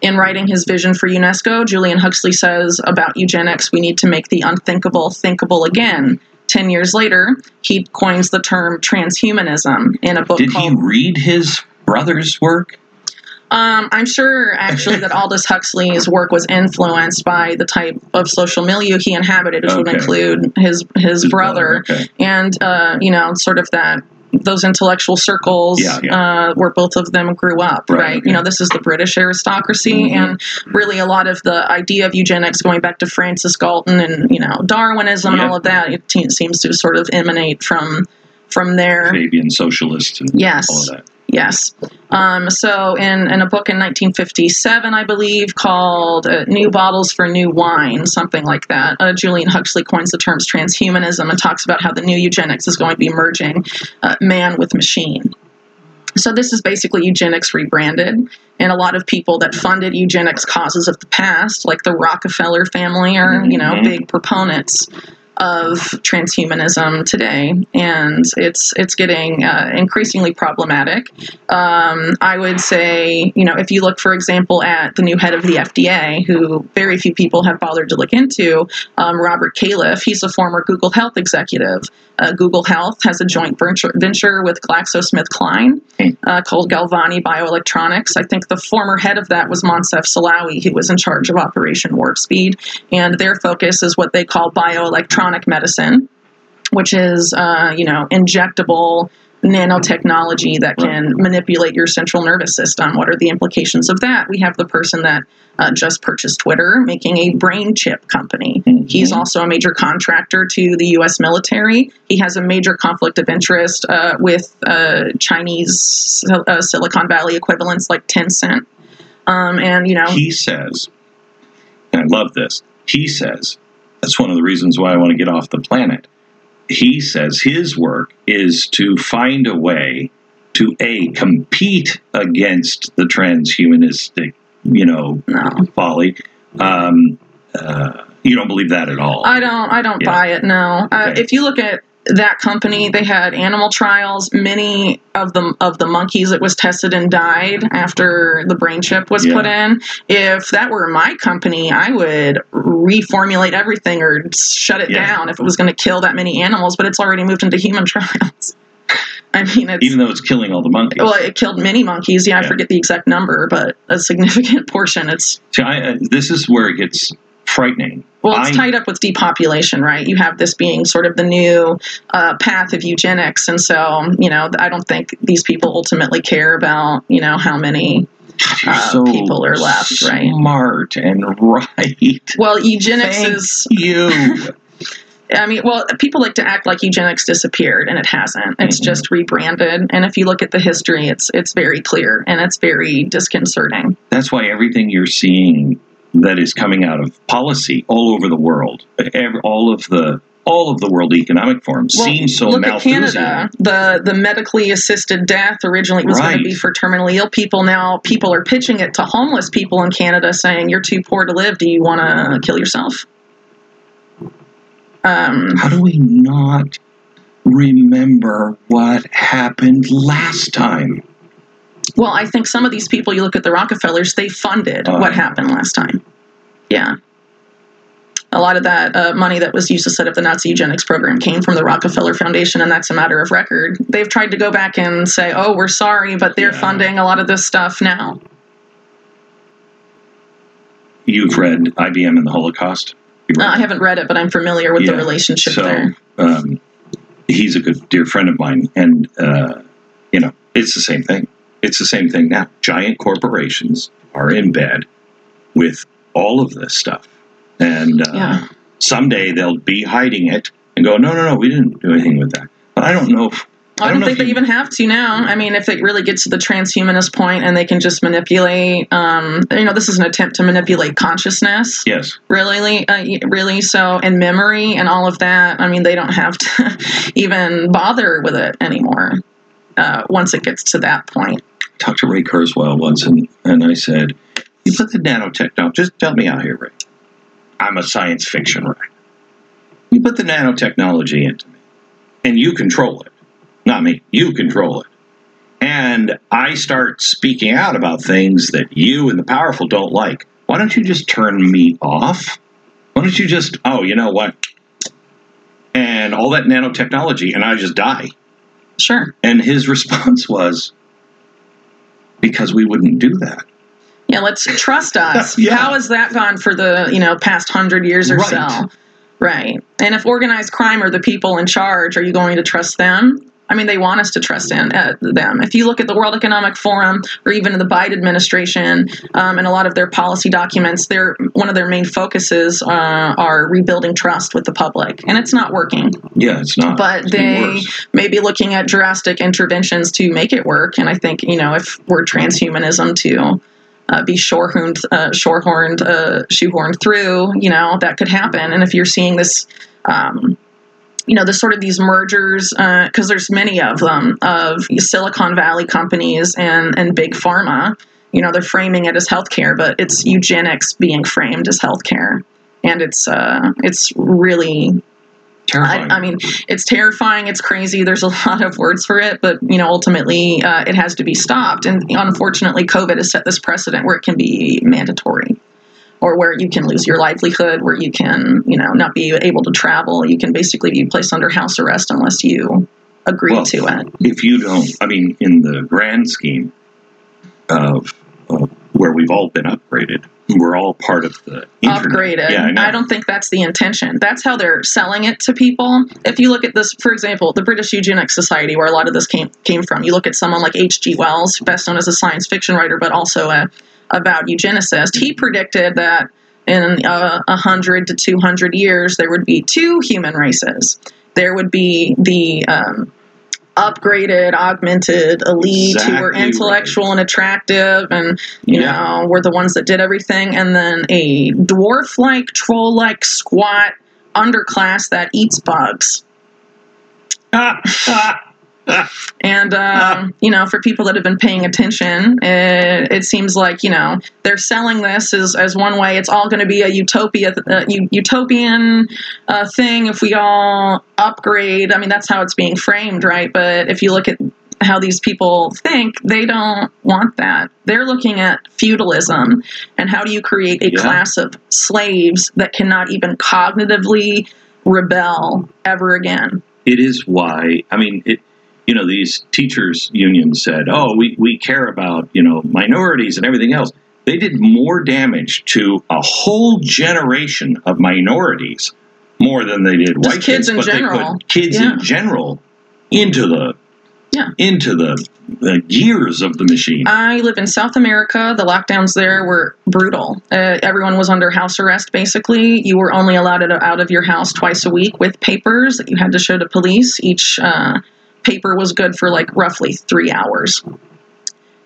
Speaker 3: In writing his vision for UNESCO, Julian Huxley says about eugenics, we need to make the unthinkable thinkable again. Ten years later, he coins the term transhumanism in a book called.
Speaker 2: Did he read his brother's work?
Speaker 3: um, I'm sure actually that Aldous Huxley's work was influenced by the type of social milieu he inhabited, which would include his his brother
Speaker 2: Okay.
Speaker 3: and uh, you know sort of that those intellectual circles
Speaker 2: Yeah,
Speaker 3: Uh, where both of them grew up,
Speaker 2: Right,
Speaker 3: right?
Speaker 2: okay.
Speaker 3: You know, this is the British aristocracy,
Speaker 2: Mhm.
Speaker 3: and really a lot of the idea of eugenics going back to Francis Galton and you know Darwinism and all of that. It seems to sort of emanate from from there.
Speaker 2: Fabian socialist and
Speaker 3: Yes.
Speaker 2: all of that.
Speaker 3: Yes. Um, so, in, in a book in 1957, I believe, called uh, New Bottles for New Wine, something like that, uh, Julian Huxley coins the terms transhumanism and talks about how the new eugenics is going to be merging uh, man with machine. So, this is basically eugenics rebranded. And a lot of people that funded eugenics causes of the past, like the Rockefeller family, are, you know,
Speaker 2: Mhm.
Speaker 3: big proponents of transhumanism today, and it's it's getting uh, increasingly problematic. Um, I would say, you know, if you look, for example, at the new head of the FDA, who very few people have bothered to look into, um, Robert Califf, he's a former Google Health executive. Uh, Google Health has a joint venture, with GlaxoSmithKline uh, called Galvani Bioelectronics. I think the former head of that was Moncef Slaoui, who was in charge of Operation Warp Speed, and their focus is what they call medicine, which is, uh, you know, injectable nanotechnology that can manipulate your central nervous system. What are the implications of that? We have the person that uh, just purchased Twitter, making a brain chip company. He's also a major contractor to the U.S. military. He has a major conflict of interest uh, with uh, Chinese uh, Silicon Valley equivalents like Tencent. Um, and you know,
Speaker 2: He says, and I love this, he says, that's one of the reasons why I want to get off the planet. He says his work is to find a way to A, compete against the transhumanistic, you know,
Speaker 3: no,
Speaker 2: folly. Um, uh, you don't believe that at all.
Speaker 3: I don't. I don't
Speaker 2: Yeah.
Speaker 3: buy it. No. Uh, If you look at that company, they had animal trials. Many of the of the monkeys that was tested and died after the brain chip was
Speaker 2: Yeah.
Speaker 3: put in. If that were my company, I would reformulate everything or shut it
Speaker 2: Yeah.
Speaker 3: down if it was going to kill that many animals. But it's already moved into human trials. I mean, it's
Speaker 2: Even though it's killing all the monkeys.
Speaker 3: well, it killed many monkeys. Yeah, I forget the exact number, but a significant portion. It's
Speaker 2: See, I, uh, this is where it gets frightening.
Speaker 3: Well, it's tied up with depopulation, right? You have this being sort of the new uh, path of eugenics, and so you know, I don't think these people ultimately care about you know how many uh,
Speaker 2: so
Speaker 3: people are left, right?
Speaker 2: Smart and right.
Speaker 3: Well, eugenics
Speaker 2: Thank
Speaker 3: is.
Speaker 2: you.
Speaker 3: I mean, well, people like to act like eugenics disappeared, and it hasn't. It's
Speaker 2: Mhm.
Speaker 3: just rebranded. And if you look at the history, it's it's very clear and it's very disconcerting.
Speaker 2: That's why everything you're seeing that is coming out of policy all over the world, all of the all of the World Economic Forum
Speaker 3: Well,
Speaker 2: seems so
Speaker 3: look at Canada. The the medically assisted death originally was going to be for terminally ill people. Now people are pitching it to homeless people in Canada, saying you're too poor to live. Do you want to kill yourself? Um,
Speaker 2: How do we not remember what happened last time?
Speaker 3: Well, I think some of these people, you look at the Rockefellers, they funded
Speaker 2: Uh.
Speaker 3: what happened last time. Yeah. A lot of that uh, money that was used to set up the Nazi eugenics program came from the Rockefeller Foundation, and that's a matter of record. They've tried to go back and say, oh, we're sorry, but they're
Speaker 2: Yeah.
Speaker 3: funding a lot of this stuff now.
Speaker 2: You've read IBM and the Holocaust.
Speaker 3: Uh, I haven't read it, but I'm familiar with the relationship
Speaker 2: so
Speaker 3: there.
Speaker 2: um, he's a good dear friend of mine and uh, you know it's the same thing it's the same thing now giant corporations are in bed with all of this stuff and uh,
Speaker 3: Yeah.
Speaker 2: someday they'll be hiding it and go no no no we didn't do anything with that but i don't know if
Speaker 3: I don't,
Speaker 2: know
Speaker 3: think
Speaker 2: if
Speaker 3: they
Speaker 2: you-
Speaker 3: even have to now. I mean, if it really gets to the transhumanist point and they can just manipulate, um, you know, this is an attempt to manipulate consciousness.
Speaker 2: yes
Speaker 3: really uh, really so and memory and all of that i mean they don't have to even bother with it anymore uh, once it gets to that point
Speaker 2: talked to ray kurzweil once and, and i said you put the nanotechnology just tell me out here ray. I'm a science fiction writer. You put the nanotechnology into me and you control it. Not me you control it. And i start speaking out about things that you and the powerful don't like. Why don't you just turn me off? Why don't you just oh you know what? And all that nanotechnology and i just die.
Speaker 3: Sure.
Speaker 2: And his response was because we wouldn't do that.
Speaker 3: Yeah let's trust us.
Speaker 2: Yeah.
Speaker 3: how has that gone for the you know past hundred years or
Speaker 2: Right.
Speaker 3: so? Right. And if organized crime are the people in charge are you going to trust them I mean, they want us to trust in uh, them. If you look at the World Economic Forum or even the Biden administration um, and a lot of their policy documents, their one of their main focuses uh, are rebuilding trust with the public, and it's not working.
Speaker 2: yeah it's not
Speaker 3: But
Speaker 2: It's
Speaker 3: they may be looking at drastic interventions to make it work. And I think you know if we're transhumanism to uh, be shorehorned, uh, shorehorned, uh, shoehorned through, you know that could happen. And if you're seeing this. Um, you know, the sort of these mergers, because there's many of them, of Silicon Valley companies and, and big pharma. You know, they're framing it as healthcare, but it's eugenics being framed as healthcare, and it's uh, it's really I,
Speaker 2: terrifying
Speaker 3: I mean, it's terrifying. It's crazy. There's a lot of words for it, but you know, ultimately, uh, it has to be stopped. And unfortunately, COVID has set this precedent where it can be mandatory, or where you can lose your livelihood, where you can, you know, not be able to travel. You can basically be placed under house arrest unless you agree
Speaker 2: Well,
Speaker 3: to it.
Speaker 2: if you don't, I mean, in the grand scheme of, of where we've all been upgraded, we're all part of the internet.
Speaker 3: upgraded.
Speaker 2: Yeah, I.
Speaker 3: I don't think that's the intention. That's how they're selling it to people. If you look at this, for example, the British Eugenics Society, where a lot of this came came from, you look at someone like H.G. Wells, best known as a science fiction writer, but also a about eugenicist. He predicted that in uh, 100 to 200 years, there would be two human races. There would be the um, upgraded, augmented elite who were
Speaker 2: Exactly
Speaker 3: intellectual and attractive and you
Speaker 2: Yeah.
Speaker 3: know, were the ones that did everything, and then a dwarf like, troll like, squat underclass that eats bugs.
Speaker 2: Ah, ah.
Speaker 3: And, um, you know, for people that have been paying attention, it, it seems like, you know, they're selling this as, as one way. It's all going to be a utopia, uh, utopian uh, thing if we all upgrade. I mean, that's how it's being framed, right? But if you look at how these people think, they don't want that. They're looking at feudalism and how do you create a
Speaker 2: Yeah.
Speaker 3: class of slaves that cannot even cognitively rebel ever again.
Speaker 2: it is why i mean it you know these teachers unions said oh we, we care about you know minorities and everything else they did more damage to a whole generation of minorities more than they did
Speaker 3: Just
Speaker 2: white
Speaker 3: kids in
Speaker 2: but they put kids
Speaker 3: Yeah.
Speaker 2: in general into the
Speaker 3: Yeah.
Speaker 2: into the, the gears of the machine.
Speaker 3: I live in South America. The lockdowns there were brutal. Uh, everyone was under house arrest, basically. You were only allowed out of your house twice a week with papers that you had to show to police. Each uh, paper was good for like roughly three hours.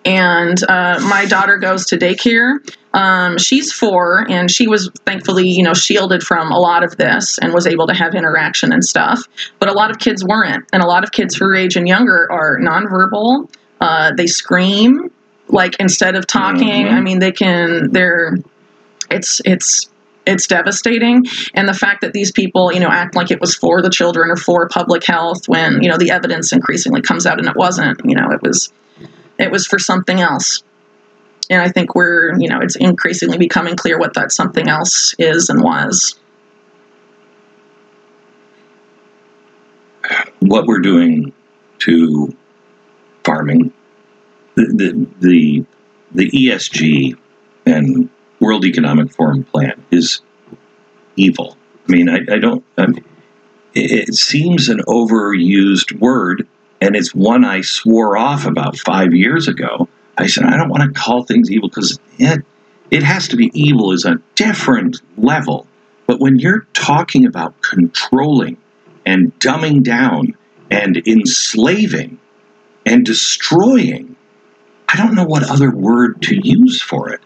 Speaker 3: And uh, my daughter goes to daycare. Um, she's four, and she was thankfully, you know, shielded from a lot of this and was able to have interaction and stuff. But a lot of kids weren't, and a lot of kids her age and younger are nonverbal. Uh, they scream, like instead of talking.
Speaker 2: Mhm.
Speaker 3: I mean, they can. They're. It's it's it's devastating. And the fact that these people you know act like it was for the children or for public health when you know the evidence increasingly comes out and it wasn't you know it was it was for something else. And i think we're you know it's increasingly becoming clear what that something else is and was.
Speaker 2: What we're doing to farming, the the the, the ESG and World Economic Forum plan is evil. I mean, I, I don't. I mean, it, it seems an overused word, and it's one I swore off about five years ago. I said I don't want to call things evil because it it has to be evil is a different level. But when you're talking about controlling and dumbing down and enslaving and destroying. I don't know what other word to use for it.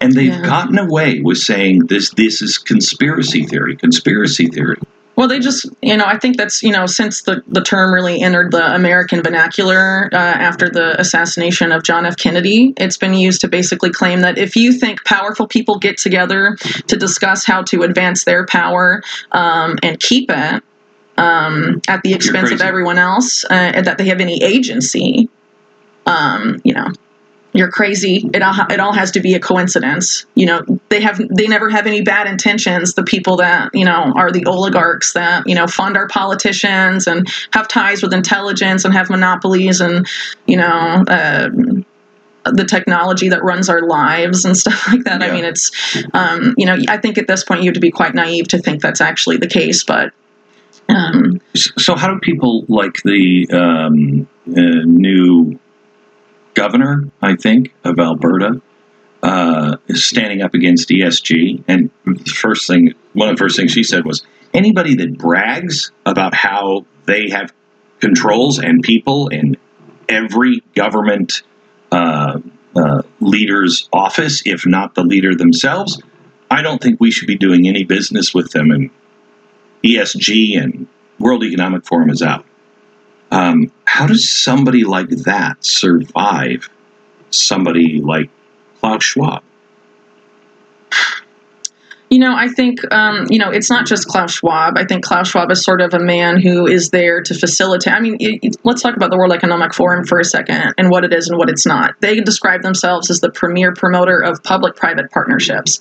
Speaker 2: And they've
Speaker 3: Yeah.
Speaker 2: gotten away with saying this this is conspiracy theory, conspiracy theory.
Speaker 3: Well, they just, you know, I think that's, you know, since the, the term really entered the American vernacular uh, after the assassination of John F. Kennedy, it's been used to basically claim that if you think powerful people get together to discuss how to advance their power um, and keep it um, at the expense of everyone else, uh, and that they have any agency, um, you know, you're crazy. It all it all has to be a coincidence. You know, they have they never have any bad intentions. The people that you know are the oligarchs that you know fund our politicians and have ties with intelligence and have monopolies and you know. um the technology that runs our lives and stuff like that. I mean, it's, um, you know, I think at this point you have to be quite naive to think that's actually the case, but, um,
Speaker 2: So how do people like the um, uh, new governor, I think, of Alberta, uh, is standing up against ESG? And the first thing, one of the first things she said was, anybody that brags about how they have controls and people in every government uh, uh, leader's office, if not the leader themselves, I don't think we should be doing any business with them. And ESG and World Economic Forum is out. Um, how does somebody like that survive somebody like Klaus Schwab?
Speaker 3: You know, I think um, you know it's not just Klaus Schwab. I think Klaus Schwab is sort of a man who is there to facilitate. I mean, it, it- let's talk about the World Economic Forum for a second and what it is and what it's not. They describe themselves as the premier promoter of public-private partnerships.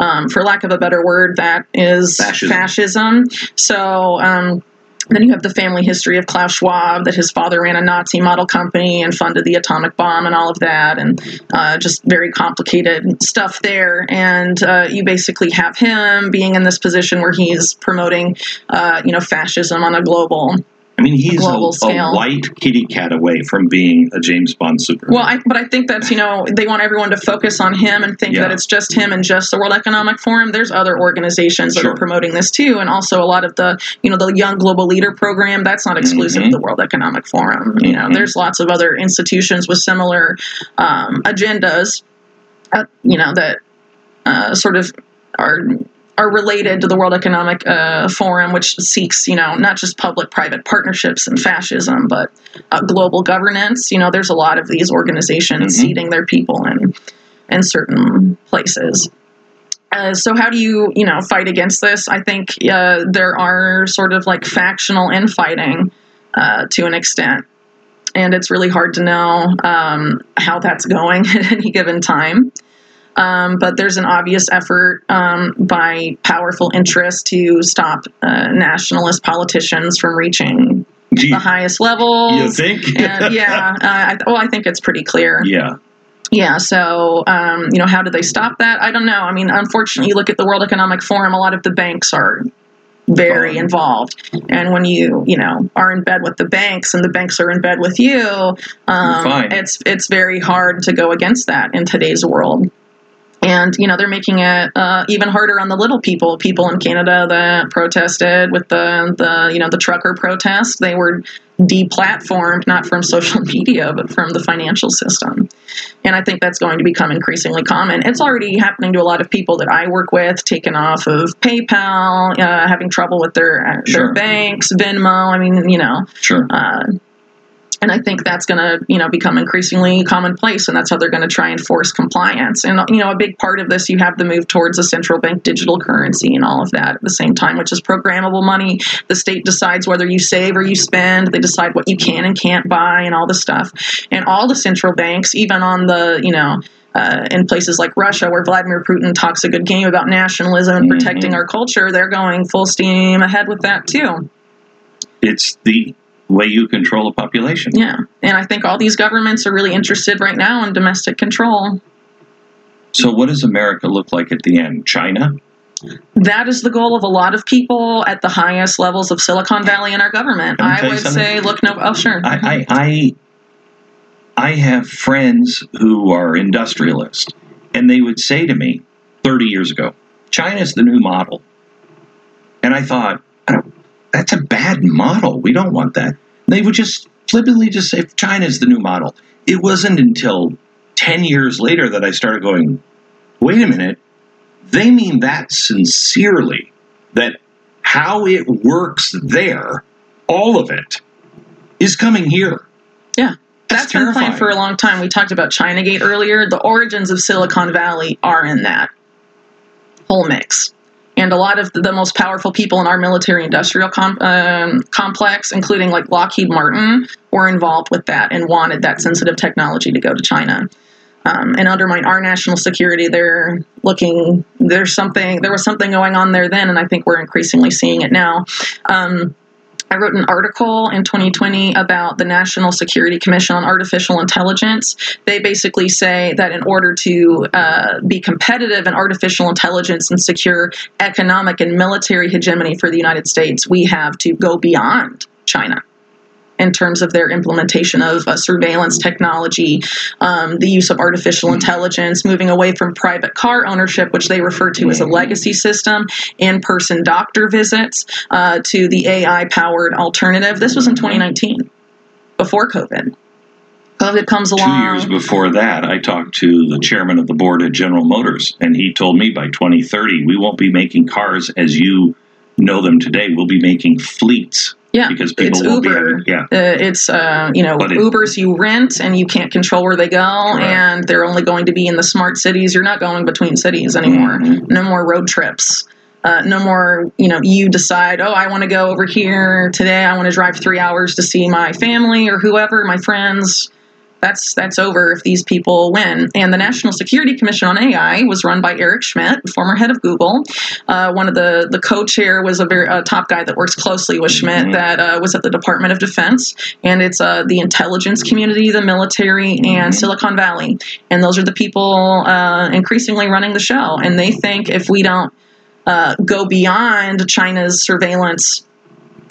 Speaker 3: Um, for lack of a better word, that is
Speaker 2: Fascism.
Speaker 3: fascism. So. Um, then you have the family history of Klaus Schwab, that his father ran a Nazi model company and funded the atomic bomb and all of that, and uh, just very complicated stuff there. And uh, you basically have him being in this position where he's promoting, uh, you know, fascism on a global.
Speaker 2: I mean, he's a, a white kitty cat away from being a James Bond Superman.
Speaker 3: Well, I, but I think that's you know they want everyone to focus on him and think
Speaker 2: Yeah.
Speaker 3: that it's just him and just the World Economic Forum. There's other organizations that are promoting this too, and also a lot of the you know the Young Global Leader program. That's not exclusive
Speaker 2: Mhm.
Speaker 3: to the World Economic Forum. You know,
Speaker 2: Mhm.
Speaker 3: there's lots of other institutions with similar um, agendas. Uh, you know that uh, sort of are are related to the World Economic uh, Forum, which seeks, you know, not just public-private partnerships and fascism, but uh, global governance. You know, there's a lot of these organizations
Speaker 2: Mhm.
Speaker 3: seating their people in in certain places. Uh, so how do you, you know, fight against this? I think uh, there are sort of like factional infighting uh, to an extent, and it's really hard to know um, how that's going at any given time. Um, but there's an obvious effort um, by powerful interests to stop uh, nationalist politicians from reaching
Speaker 2: you,
Speaker 3: the highest level.
Speaker 2: you think?
Speaker 3: and yeah, uh, I, well, I think it's pretty clear.
Speaker 2: yeah.
Speaker 3: Yeah. So, um, you know, how do they stop that? I don't know. I mean, unfortunately, you look at the World Economic Forum. A lot of the banks are very involved. And when you, you know, are in bed with the banks and the banks are in bed with you, um, it's it's very hard to go against that in today's world. And you know they're making it uh, even harder on the little people. People in Canada that protested with the the you know the trucker protest, they were deplatformed not from social media but from the financial system. And I think that's going to become increasingly common. It's already happening to a lot of people that I work with, taken off of PayPal, uh, having trouble with their uh,
Speaker 2: Sure.
Speaker 3: their banks, Venmo. I mean, you know,
Speaker 2: Sure.
Speaker 3: And I think that's going to, you know, become increasingly commonplace, and that's how they're going to try and force compliance. And you know, a big part of this, you have the move towards a central bank digital currency and all of that at the same time, which is programmable money. The state decides whether you save or you spend. They decide what you can and can't buy, and all this stuff. And all the central banks, even on the, you know. Uh, in places like Russia, where Vladimir Putin talks a good game about nationalism and protecting
Speaker 2: Mhm.
Speaker 3: our culture, they're going full steam ahead with that too.
Speaker 2: it's the way you control a population.
Speaker 3: Yeah. And I think all these governments are really interested right now in domestic control.
Speaker 2: So, what does America look like at the end? China?
Speaker 3: That is the goal of a lot of people at the highest levels of Silicon Valley in our government.
Speaker 2: I
Speaker 3: I
Speaker 2: tell you
Speaker 3: would
Speaker 2: something?
Speaker 3: say, look, no, oh, sure.
Speaker 2: I, I, I, I have friends who are industrialists, and they would say to me 30 years ago, China's the new model. And I thought, that's a bad model. We don't want that. They would just flippantly just say, China's the new model. It wasn't until 10 years later that I started going, wait a minute, they mean that sincerely, that how it works there, all of it, is coming here.
Speaker 3: Yeah.
Speaker 2: That's
Speaker 3: That's been for a long time. We talked about Chinagate earlier. The origins of Silicon Valley are in that whole mix. And a lot of the, most powerful people in our military industrial com- um, complex, including like Lockheed Martin, were involved with that and wanted that sensitive technology to go to China. Um, and undermine our national security. They're looking. There's something. There was something going on there then, and I think we're increasingly seeing it now. Um, I wrote an article in 2020 about the National Security Commission on Artificial Intelligence. They basically say that in order to uh, be competitive in artificial intelligence and secure economic and military hegemony for the United States, we have to go beyond China in terms of their implementation of uh, surveillance technology, um, the use of artificial intelligence, moving away from private car ownership, which they refer to as a legacy system, in person doctor visits, uh, to the AI powered alternative. This was in 2019, before COVID. COVID comes along.
Speaker 2: Two years before that, I talked to the chairman of the board at General Motors, and he told me by 2030, we won't be making cars as you know them today. We'll be making fleets
Speaker 3: yeah,
Speaker 2: because people
Speaker 3: it's Uber.
Speaker 2: having, yeah.
Speaker 3: Uh, it's uh, you know
Speaker 2: it-
Speaker 3: Ubers you rent and you can't control where they go,
Speaker 2: Correct.
Speaker 3: and they're only going to be in the smart cities. You're not going between cities anymore.
Speaker 2: Mhm.
Speaker 3: No more road trips. Uh, no more, you know, you decide, oh, I want to go over here today. I want to drive three hours to see my family or whoever, my friends. That's that's over if these people win. And the National Security Commission on AI was run by Eric Schmidt, former head of Google. Uh, one of the the co-chair was a very a top guy that works closely with Schmidt
Speaker 2: Mhm.
Speaker 3: that uh, was at the Department of Defense, and it's uh, the intelligence community, the military, and
Speaker 2: Mhm.
Speaker 3: Silicon Valley, and those are the people uh, increasingly running the show. And they think if we don't uh, go beyond China's surveillance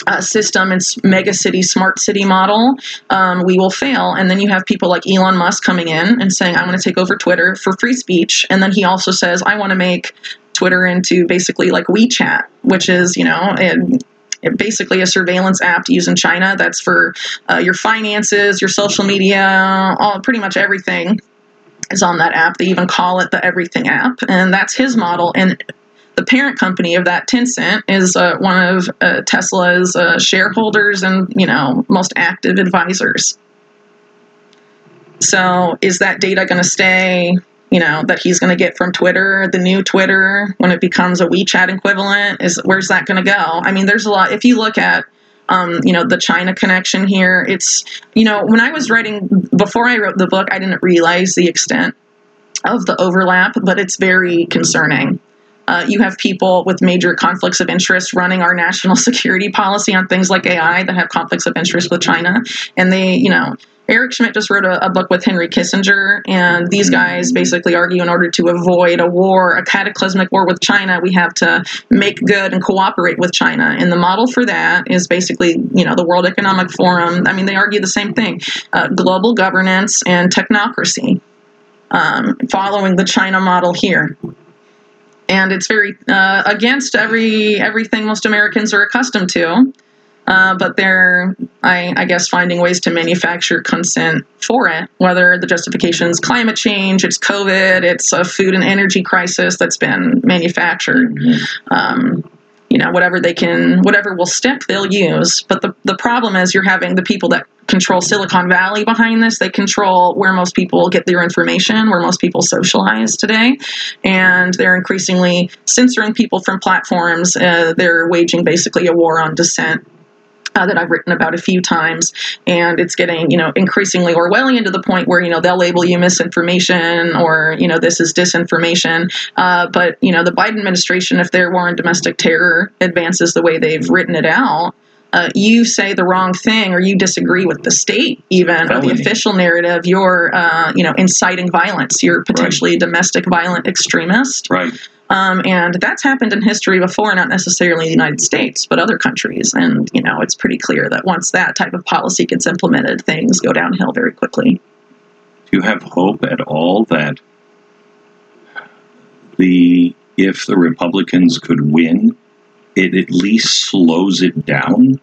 Speaker 3: uh, system and mega city, smart city model, um, we will fail. And then you have people like Elon Musk coming in and saying, I want to take over Twitter for free speech. And then he also says, I want to make Twitter into basically like WeChat, which is, you know, it, it basically a surveillance app to use in China that's for uh, your finances, your social media, all pretty much everything is on that app. They even call it the Everything app, and that's his model. And the parent company of that, Tencent, is uh, one of uh, Tesla's uh, shareholders and you know most active advisors. So, is that data going to stay? You know that he's going to get from Twitter, the new Twitter, when it becomes a WeChat equivalent. Is where's that going to go? I mean, there's a lot. If you look at um, you know the China connection here. It's you know when I was writing before I wrote the book, I didn't realize the extent of the overlap, but it's very concerning. Uh, you have people with major conflicts of interest running our national security policy on things like AI that have conflicts of interest with China, and they, you know, Eric Schmidt just wrote a, a book with Henry Kissinger, and these guys basically argue in order to avoid a war, a cataclysmic war with China, we have to make good and cooperate with China. And the model for that is basically, you know, the World Economic Forum. I mean, they argue the same thing: uh, global governance and technocracy, um, following the China model here and it's very uh, against every everything most Americans are accustomed to. Uh, but they're, I, I, guess, finding ways to manufacture consent for it. Whether the justification is climate change, it's COVID, it's a food and energy crisis that's been manufactured. Mm-hmm. Um, you know, whatever they can, whatever will stick, they'll use. But the the problem is, you're having the people that control Silicon Valley behind this. They control where most people get their information, where most people socialize today, and they're increasingly censoring people from platforms. Uh, they're waging basically a war on dissent. Uh, that I've written about a few times, and it's getting you know increasingly Orwellian to the point where you know they'll label you misinformation or you know this is disinformation. Uh, but you know the Biden administration, if their war on domestic terror advances the way they've written it out, uh, you say the wrong thing or you disagree with the state even or the official narrative you're uh, you know inciting violence. You're potentially right. a domestic violent extremist.
Speaker 2: Right.
Speaker 3: Um, and that's happened in history before not necessarily the united states but other countries. And you know it's pretty clear that once that type of policy gets implemented things go downhill very quickly.
Speaker 2: Do you have hope at all that the if the republicans could win it at least slows it down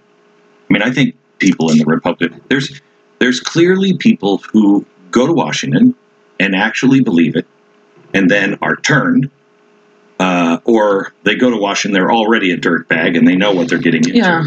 Speaker 2: I mean, I think people in the Republic there's there's clearly people who go to Washington and actually believe it, and then are turned, uh, or they go to Washington, they're already a dirt bag and they know what they're getting into.
Speaker 3: Yeah.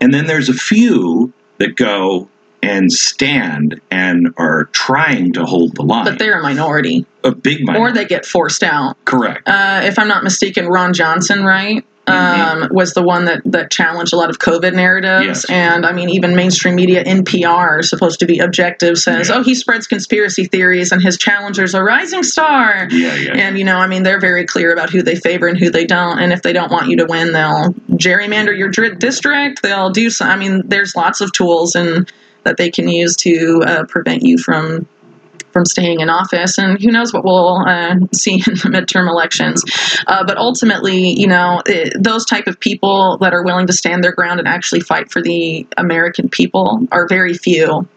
Speaker 2: And then there's a few that go and stand and are trying to hold the line.
Speaker 3: But they're a minority.
Speaker 2: A big minority.
Speaker 3: Or they get forced out.
Speaker 2: Correct.
Speaker 3: Uh, if I'm not mistaken, Ron Johnson, right? Mm-hmm. um, was the one that that challenged a lot of COVID narratives. Yes. And I mean, even mainstream media, NPR, supposed to be objective, says, yeah. "Oh, he spreads conspiracy theories, and his challenger's a rising star."
Speaker 2: Yeah, yeah.
Speaker 3: And you know, I mean, they're very clear about who they favor and who they don't. And if they don't want you to win, they'll gerrymander your district. They'll do some. I mean, there's lots of tools and that they can use to uh, prevent you from from staying in office. And who knows what we'll uh, see in the midterm elections. Uh, but ultimately, you know, it, those type of people that are willing to stand their ground and actually fight for the American people are very few.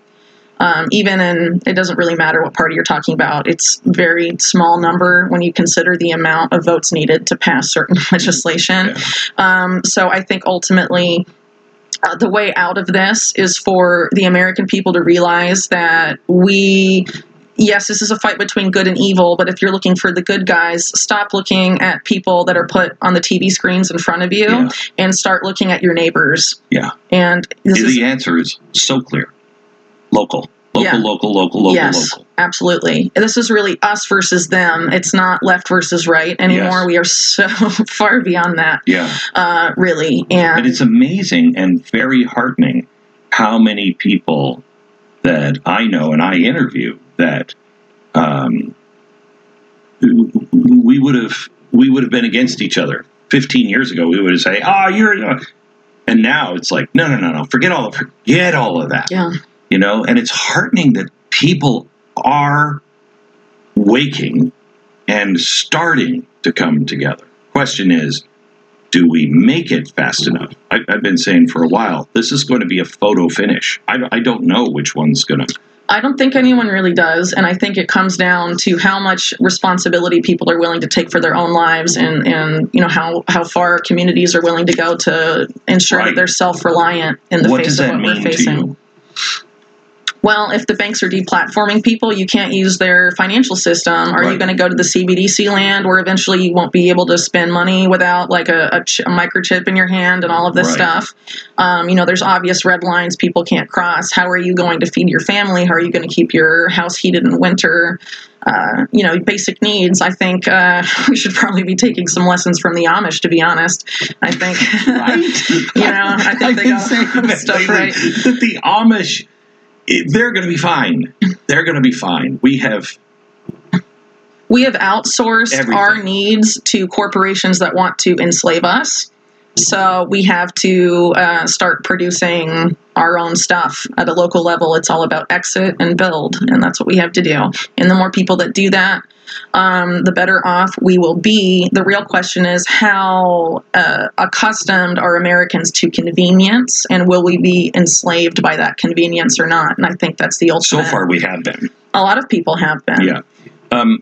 Speaker 3: Um, even in it doesn't really matter what party you're talking about it's very small number when you consider the amount of votes needed to pass certain legislation yeah. um, so i think ultimately uh, the way out of this is for the American people to realize that we yes, this is a fight between good and evil, but if you're looking for the good guys, stop looking at people that are put on the TV screens in front of you yeah. and start looking at your neighbors.
Speaker 2: Yeah.
Speaker 3: And
Speaker 2: the is, answer is so clear local. Local, yeah. local, local, local,
Speaker 3: yes,
Speaker 2: local.
Speaker 3: Absolutely. This is really us versus them. It's not left versus right anymore. Yes. We are so far beyond that.
Speaker 2: Yeah.
Speaker 3: Uh, really. And,
Speaker 2: and it's amazing and very heartening how many people that I know and I interview that um, we would have we would have been against each other 15 years ago. We would have say, "Ah, oh, you're," and now it's like, no, no, no, no, forget all of forget all of that.
Speaker 3: Yeah,
Speaker 2: you know, and it's heartening that people are waking and starting to come together. Question is, do we make it fast enough? I, have been saying for a while, this is going to be a photo finish. I, I don't know which one's going to
Speaker 3: I don't think anyone really does, and I think it comes down to how much responsibility people are willing to take for their own lives, and and you know how how far communities are willing to go to ensure right. that they're self reliant in the
Speaker 2: what
Speaker 3: face of what we're facing well, if the banks are deplatforming people, you can't use their financial system. Are right. you going to go to the CBDC land where eventually you won't be able to spend money without like a, a, ch- a microchip in your hand and all of this right. stuff? Um, you know, there's obvious red lines people can't cross. How are you going to feed your family? How are you going to keep your house heated in winter? Uh, you know, basic needs. I think uh, we should probably be taking some lessons from the Amish. To be honest, I think, right. you know, I think
Speaker 2: I've
Speaker 3: they got stuff right.
Speaker 2: That the Amish they're going to be fine. They're going to be fine. We have
Speaker 3: we have outsourced
Speaker 2: Everything.
Speaker 3: our needs to corporations that want to enslave us. So we have to uh, start producing our own stuff at a local level. It's all about exit and build, and that's what we have to do. And the more people that do that, um, the better off we will be. The real question is how uh, accustomed are Americans to convenience, and will we be enslaved by that convenience or not? And I think that's the ultimate.
Speaker 2: So far, we have been.
Speaker 3: a lot of people have been.
Speaker 2: Yeah. Um,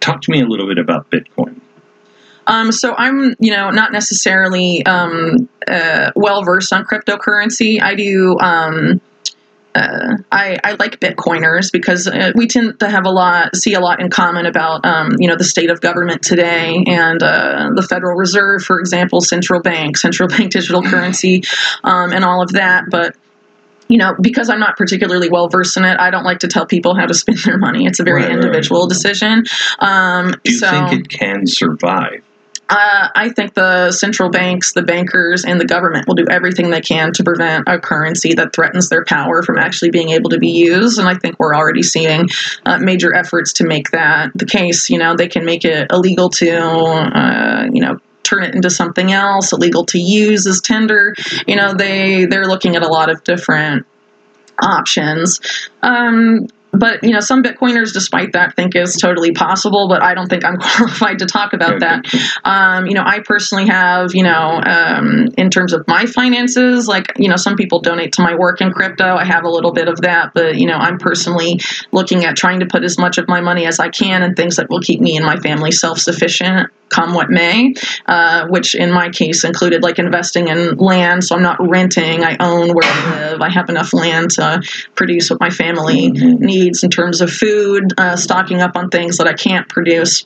Speaker 2: talk to me a little bit about Bitcoin.
Speaker 3: Um, so I'm, you know, not necessarily um, uh, well versed on cryptocurrency. I do. Um, uh, I, I like Bitcoiners because uh, we tend to have a lot, see a lot in common about, um, you know, the state of government today and uh, the Federal Reserve, for example, central bank, central bank digital currency, um, and all of that. But you know, because I'm not particularly well versed in it, I don't like to tell people how to spend their money. It's a very
Speaker 2: Right, right, right.
Speaker 3: individual decision. Um,
Speaker 2: Do you
Speaker 3: so,
Speaker 2: think it can survive?
Speaker 3: Uh, I think the central banks, the bankers, and the government will do everything they can to prevent a currency that threatens their power from actually being able to be used. And I think we're already seeing uh, major efforts to make that the case. You know, they can make it illegal to, uh, you know, turn it into something else, illegal to use as tender. You know, they they're looking at a lot of different options. Um, but you know, some Bitcoiners, despite that, think is totally possible. But I don't think I'm qualified to talk about that. Um, you know, I personally have, you know, um, in terms of my finances, like, you know, some people donate to my work in crypto. I have a little bit of that, but, you know, I'm personally looking at trying to put as much of my money as I can and things that will keep me and my family self sufficient come what may, uh, which in my case included like investing in land. So I'm not renting, I own where I live. I have enough land to produce what my family needs in terms of food, uh, stocking up on things that I can't produce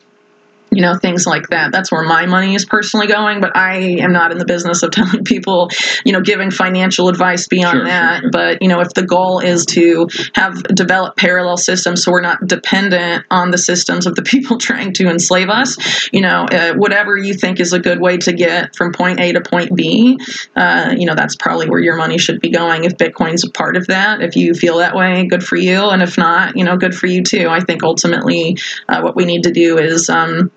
Speaker 3: you know things like that. That's where my money is personally going but i am not in the business of telling people you know giving financial advice beyond
Speaker 2: Sure,
Speaker 3: that.
Speaker 2: sure.
Speaker 3: but you know if the goal is to have develop parallel systems so we're not dependent on the systems of the people trying to enslave us you know uh, whatever you think is a good way to get from point a to point b uh, you know that's probably where your money should be going if bitcoin's a part of that. If you feel that way good for you. And if not you know good for you too. I think ultimately uh, what we need to do is um,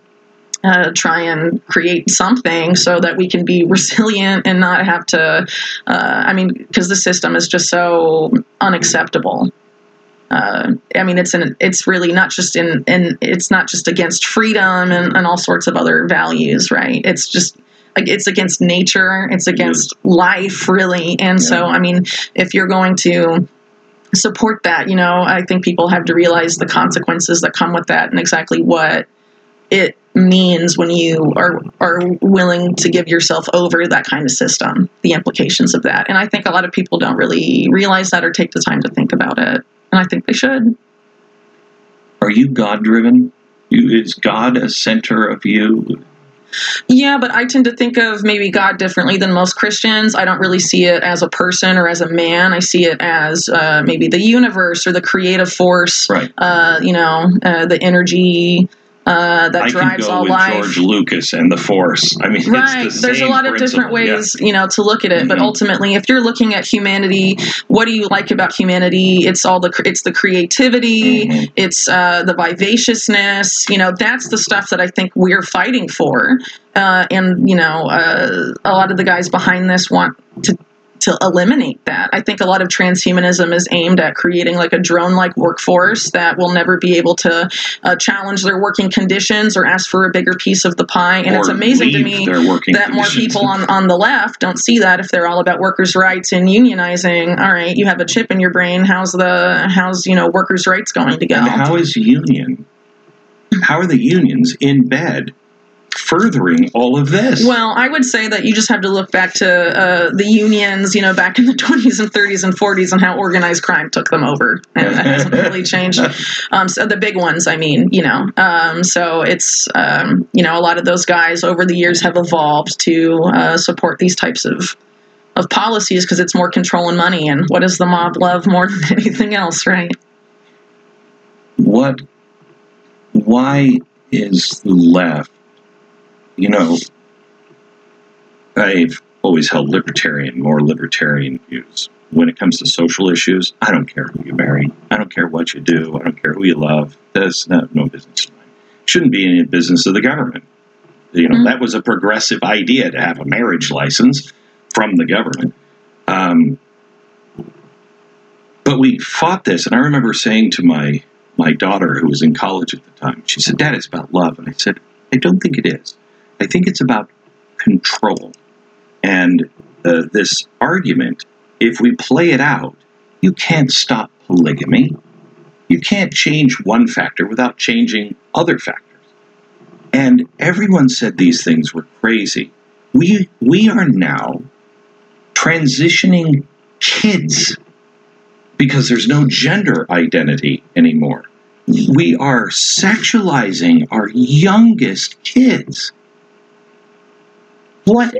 Speaker 3: uh, try and create something so that we can be resilient and not have to. Uh, I mean, because the system is just so unacceptable. Uh, I mean, it's an, it's really not just in, in it's not just against freedom and, and all sorts of other values, right? It's just like it's against nature, it's against life, really. And so, I mean, if you're going to support that, you know, I think people have to realize the consequences that come with that and exactly what it means when you are are willing to give yourself over that kind of system, the implications of that. And I think a lot of people don't really realize that or take the time to think about it. And I think they should.
Speaker 2: Are you God driven? Is God a center of you?
Speaker 3: Yeah, but I tend to think of maybe God differently than most Christians. I don't really see it as a person or as a man. I see it as uh, maybe the universe or the creative force.
Speaker 2: Right.
Speaker 3: Uh, you know, uh, the energy uh, that
Speaker 2: I can
Speaker 3: drives
Speaker 2: go
Speaker 3: all
Speaker 2: with
Speaker 3: life.
Speaker 2: George Lucas and the Force. I mean,
Speaker 3: right
Speaker 2: it's the
Speaker 3: there's a lot of different
Speaker 2: principle. Yeah.
Speaker 3: ways you know to look at it but
Speaker 2: Mhm.
Speaker 3: ultimately if you're looking at humanity what do you like about humanity it's all the it's the creativity
Speaker 2: Mhm.
Speaker 3: it's uh, the vivaciousness you know that's the stuff that i think we're fighting for uh, and you know uh, a lot of the guys behind this want to to eliminate that. I think a lot of transhumanism is aimed at creating like a drone like workforce that will never be able to uh, challenge their working conditions or ask for a bigger piece of the pie. And it's amazing to me that more people on, on the left don't see that if they're all about workers' rights and unionizing. All right, you have a chip in your brain. How's the how's you know workers' rights going to go?
Speaker 2: And how is union? How are the unions in bed furthering all of this?
Speaker 3: Well, I would say that you just have to look back to uh, the unions, you know, back in the 20s and 30s and 40s and how organized crime took them over. And that hasn't really changed. Um, so the big ones, I mean, you know. Um, so it's, um, you know, a lot of those guys over the years have evolved to uh, support these types of of policies because it's more control and money. And what does the mob love more than anything else, right?
Speaker 2: what? Why is the left? You know, I've always held libertarian, more libertarian views. When it comes to social issues, I don't care who you marry. I don't care what you do. I don't care who you love. That's not, no business of mine. Shouldn't be any business of the government. You know,
Speaker 3: Mhm.
Speaker 2: that was a progressive idea to have a marriage license from the government. Um, but we fought this, and I remember saying to my my daughter, who was in college at the time, she said, "Dad, it's about love," and I said, "I don't think it is. I think it's about control." And uh, this argument, if we play it out, you can't stop polygamy. You can't change one factor without changing other factors. And everyone said these things were crazy. We we are now transitioning kids because there's no gender identity anymore. We are sexualizing our youngest kids. What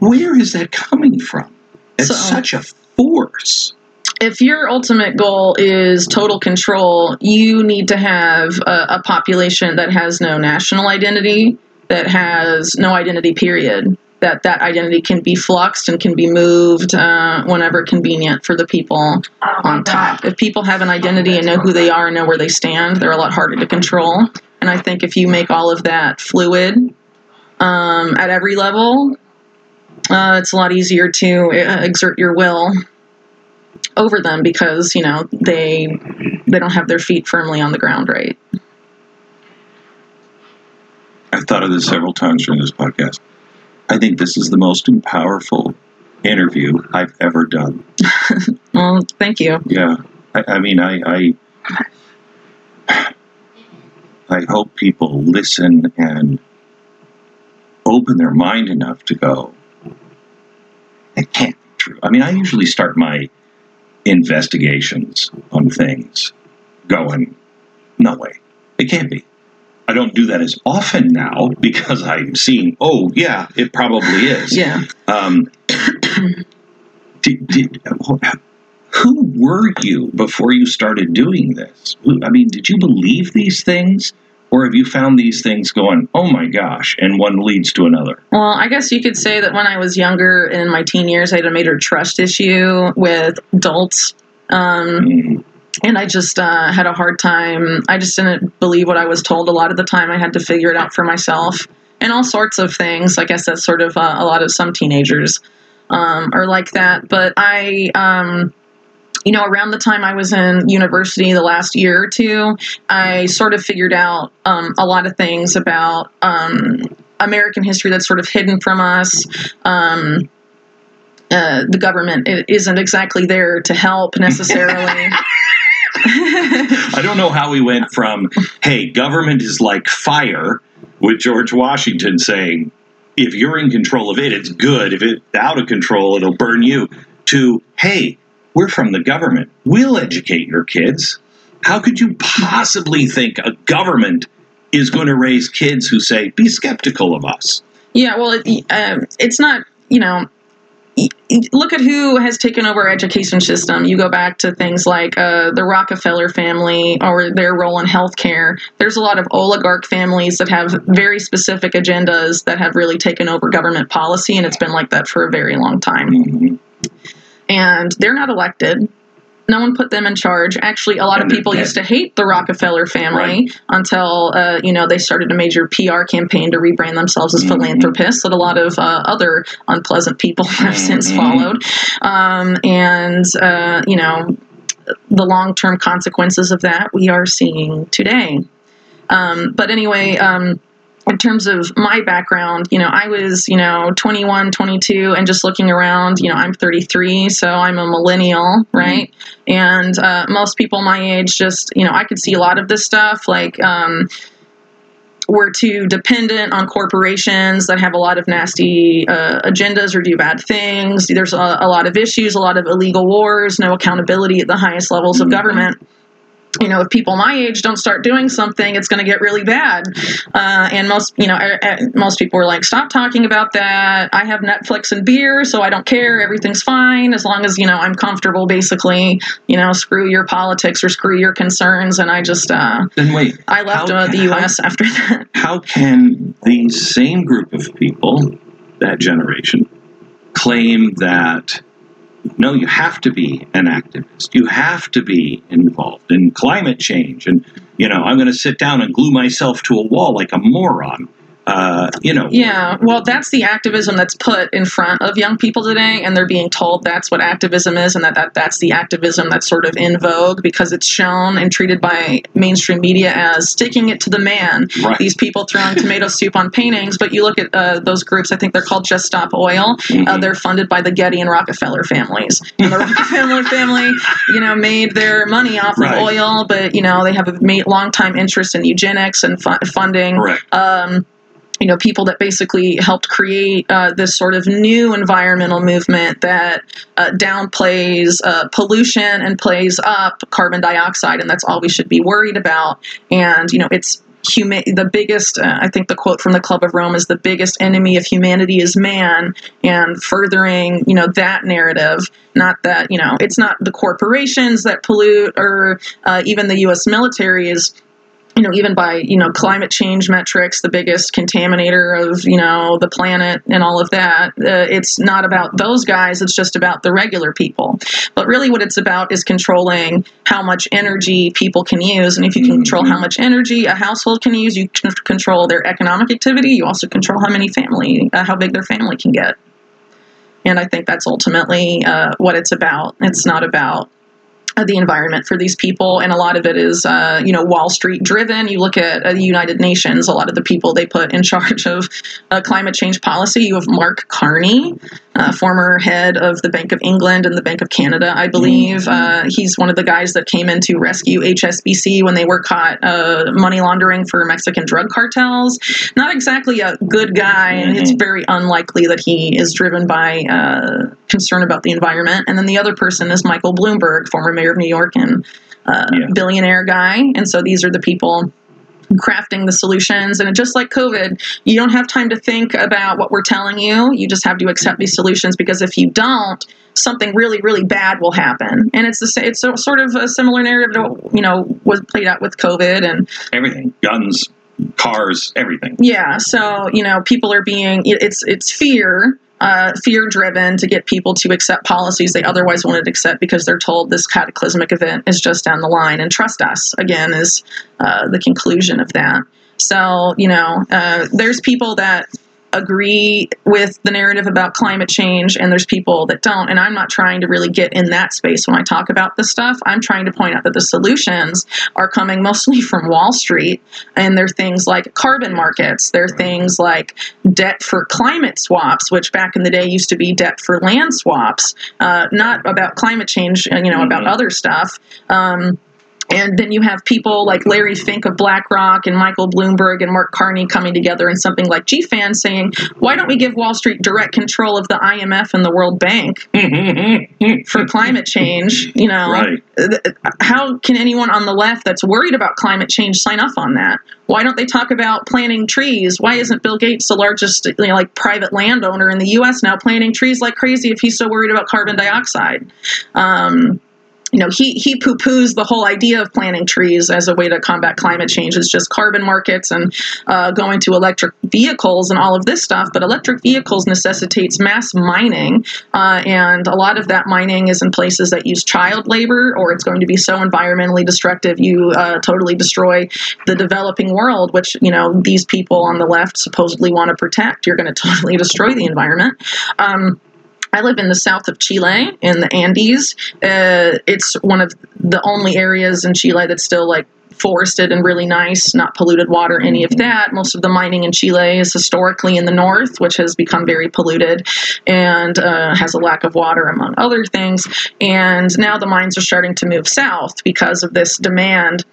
Speaker 2: where is that coming from? It's
Speaker 3: So-
Speaker 2: such a force.
Speaker 3: if your ultimate goal is total control, you need to have a, a population that has no national identity, that has no identity, period. That that identity can be fluxed and can be moved uh, whenever convenient for the people on top. If people have an identity and know who they are and know where they stand, they're a lot harder to control. And I think if you make all of that fluid um, at every level, uh, it's a lot easier to uh, exert your will over them because you know they they don't have their feet firmly on the ground right
Speaker 2: I've thought of this several times during this podcast. I think this is the most powerful interview I've ever done.
Speaker 3: well thank you
Speaker 2: Yeah, I, I mean, I, I, I hope people listen and open their mind enough to go. It can't be true. I mean, I usually start my investigations on things going, no way, it can't be. I don't do that as often now because I'm seeing, oh yeah, it probably is.
Speaker 3: yeah
Speaker 2: Um, did, did, who were you before you started doing this? I mean, did you believe these things? Or have you found these things going, oh my gosh, and one leads to another?
Speaker 3: well i guess you could say that when i was younger in my teen years i had a major trust issue with adults. Um,
Speaker 2: Mm,
Speaker 3: and i just uh, had a hard time. I just didn't believe what i was told a lot of the time. I had to figure it out for myself. And all sorts of things. I guess that's sort of uh, a lot of some teenagers um, are like that. But i um, you know around the time i was in university the last year or two i sort of figured out um, a lot of things about um, american history that's sort of hidden from us um, uh, the government isn't exactly there to help necessarily
Speaker 2: I don't know how we went from, hey, government is like fire, with George Washington saying, if you're in control of it, it's good. If it's out of control, it'll burn you, to, hey, we're from the government. We'll educate your kids. How could you possibly think a government is going to raise kids who say, be skeptical of us?
Speaker 3: Yeah, well, it, um, it's not, you know, look at who has taken over our education system. You go back to things like uh, the Rockefeller family or their role in healthcare. There's a lot of oligarch families that have very specific agendas that have really taken over government policy, and it's been like that for a very long time.
Speaker 2: Mhm.
Speaker 3: And they're not elected. No one put them in charge. Actually, a lot of people used to hate the Rockefeller family until uh, you know they started a major PR campaign to rebrand themselves as
Speaker 2: Mhm.
Speaker 3: philanthropists that a lot of uh, other unpleasant people have since
Speaker 2: Mhm.
Speaker 3: followed, um, and uh, you know the long term consequences of that we are seeing today. Um, but anyway. Um, in terms of my background, you know, I was, you know, 21, 22, and just looking around, you know, I'm 33, so I'm a millennial, right? And uh, most people my age just, you know, I could see a lot of this stuff. Like, um, we're too dependent on corporations that have a lot of nasty uh, agendas or do bad things. There's a, a lot of issues, a lot of illegal wars, no accountability at the highest levels of
Speaker 2: Mhm.
Speaker 3: government you know, if people my age don't start doing something, it's going to get really bad. Uh, and most, you know, uh, uh, most people are like, stop talking about that. I have Netflix and beer, so I don't care. Everything's fine as long as you know I'm comfortable. Basically, you know, screw your politics or screw your concerns. And I just, uh,
Speaker 2: Then wait,
Speaker 3: I left
Speaker 2: How
Speaker 3: uh, the
Speaker 2: can- how-
Speaker 3: U.S. after that.
Speaker 2: how can the same group of people, that generation, claim that no, you have to be an activist, you have to be involved in climate change, and you know, I'm going to sit down and glue myself to a wall like a moron. Uh, you know,
Speaker 3: Yeah, well, that's the activism that's put in front of young people today, and they're being told that's what activism is, and that, that that's the activism that's sort of in vogue because it's shown and treated by mainstream media as sticking it to the man.
Speaker 2: Right.
Speaker 3: These people throwing tomato soup on paintings, but you look at uh, those groups, I think they're called Just Stop Oil. Uh, they're funded by the Getty and Rockefeller families. And the Rockefeller family, you know, made their money off
Speaker 2: Right.
Speaker 3: of oil, but, you know, they have a long time interest in eugenics and fu- funding
Speaker 2: correct.
Speaker 3: um, you know, people that basically helped create uh, this sort of new environmental movement that uh, downplays uh, pollution and plays up carbon dioxide, and that's all we should be worried about. And you know, it's huma- the biggest. Uh, I think the quote from the Club of Rome is the biggest enemy of humanity is man, and furthering you know that narrative. Not that you know, it's not the corporations that pollute, or uh, even the U.S. military is you know, even by, you know, climate change metrics, the biggest contaminator of, you know, the planet and all of that. Uh, it's not about those guys, it's just about the regular people. But really, what it's about is controlling how much energy people can use. And if you can control how much energy a household can use, you can control their economic activity. You also control how many family, uh, how big their family can get. And I think that's ultimately uh, what it's about. It's not about the environment for these people, and a lot of it is, uh, you know, Wall Street driven. You look at uh, the United Nations; a lot of the people they put in charge of uh, climate change policy. You have Mark Carney, uh, former head of the Bank of England and the Bank of Canada, I believe. Uh, he's one of the guys that came in to rescue HSBC when they were caught uh, money laundering for Mexican drug cartels. Not exactly a good guy, and it's very unlikely that he is driven by uh, concern about the environment. And then the other person is Michael Bloomberg, former mayor of New York and uh,
Speaker 2: Yeah.
Speaker 3: billionaire guy. And so these are the people crafting the solutions. And just like COVID, you don't have time to think about what we're telling you. You just have to accept these solutions because if you don't, something really, really bad will happen. And it's the it's a, sort of a similar narrative to you know was played out with COVID and
Speaker 2: Everything, guns, cars, everything.
Speaker 3: yeah, so you know, people are being it's it's fear, uh, fear driven to get people to accept policies they otherwise wouldn't accept because they're told this cataclysmic event is just down the line. And trust us again is uh, the conclusion of that. So you know, uh, there's people that agree with the narrative about climate change and there's people that don't and i'm not trying to really get in that space when i talk about this stuff. I'm trying to point out that the solutions are coming mostly from wall street and they're things like carbon markets. They're things like debt for climate swaps which back in the day used to be debt for land swaps uh, not about climate change you know about
Speaker 2: Mhm.
Speaker 3: other stuff. Um, and then you have people like Larry Fink of BlackRock and Michael Bloomberg and Mark Carney coming together in something like GFANZ saying, why don't we give Wall Street direct control of the IMF and the World Bank for climate change? You know,
Speaker 2: Right.
Speaker 3: how can anyone on the left that's worried about climate change sign up on that? Why don't they talk about planting trees? Why isn't Bill Gates the largest, you know, like private landowner in the U.S. now planting trees like crazy if he's so worried about carbon dioxide? Um, you know, he he poo poos the whole idea of planting trees as a way to combat climate change. It's just carbon markets and uh, going to electric vehicles and all of this stuff. But electric vehicles necessitates mass mining, uh, and a lot of that mining is in places that use child labor, or it's going to be so environmentally destructive you uh, totally destroy the developing world, which you know these people on the left supposedly want to protect. You're going to totally destroy the environment. Um, I live in the south of Chile in the Andes. Uh, it's one of the only areas in Chile that's still like forested and really nice, not polluted water, any of that. Most of the mining in Chile is historically in the north, which has become very polluted and uh, has a lack of water, among other things. And now the mines are starting to move south because of this demand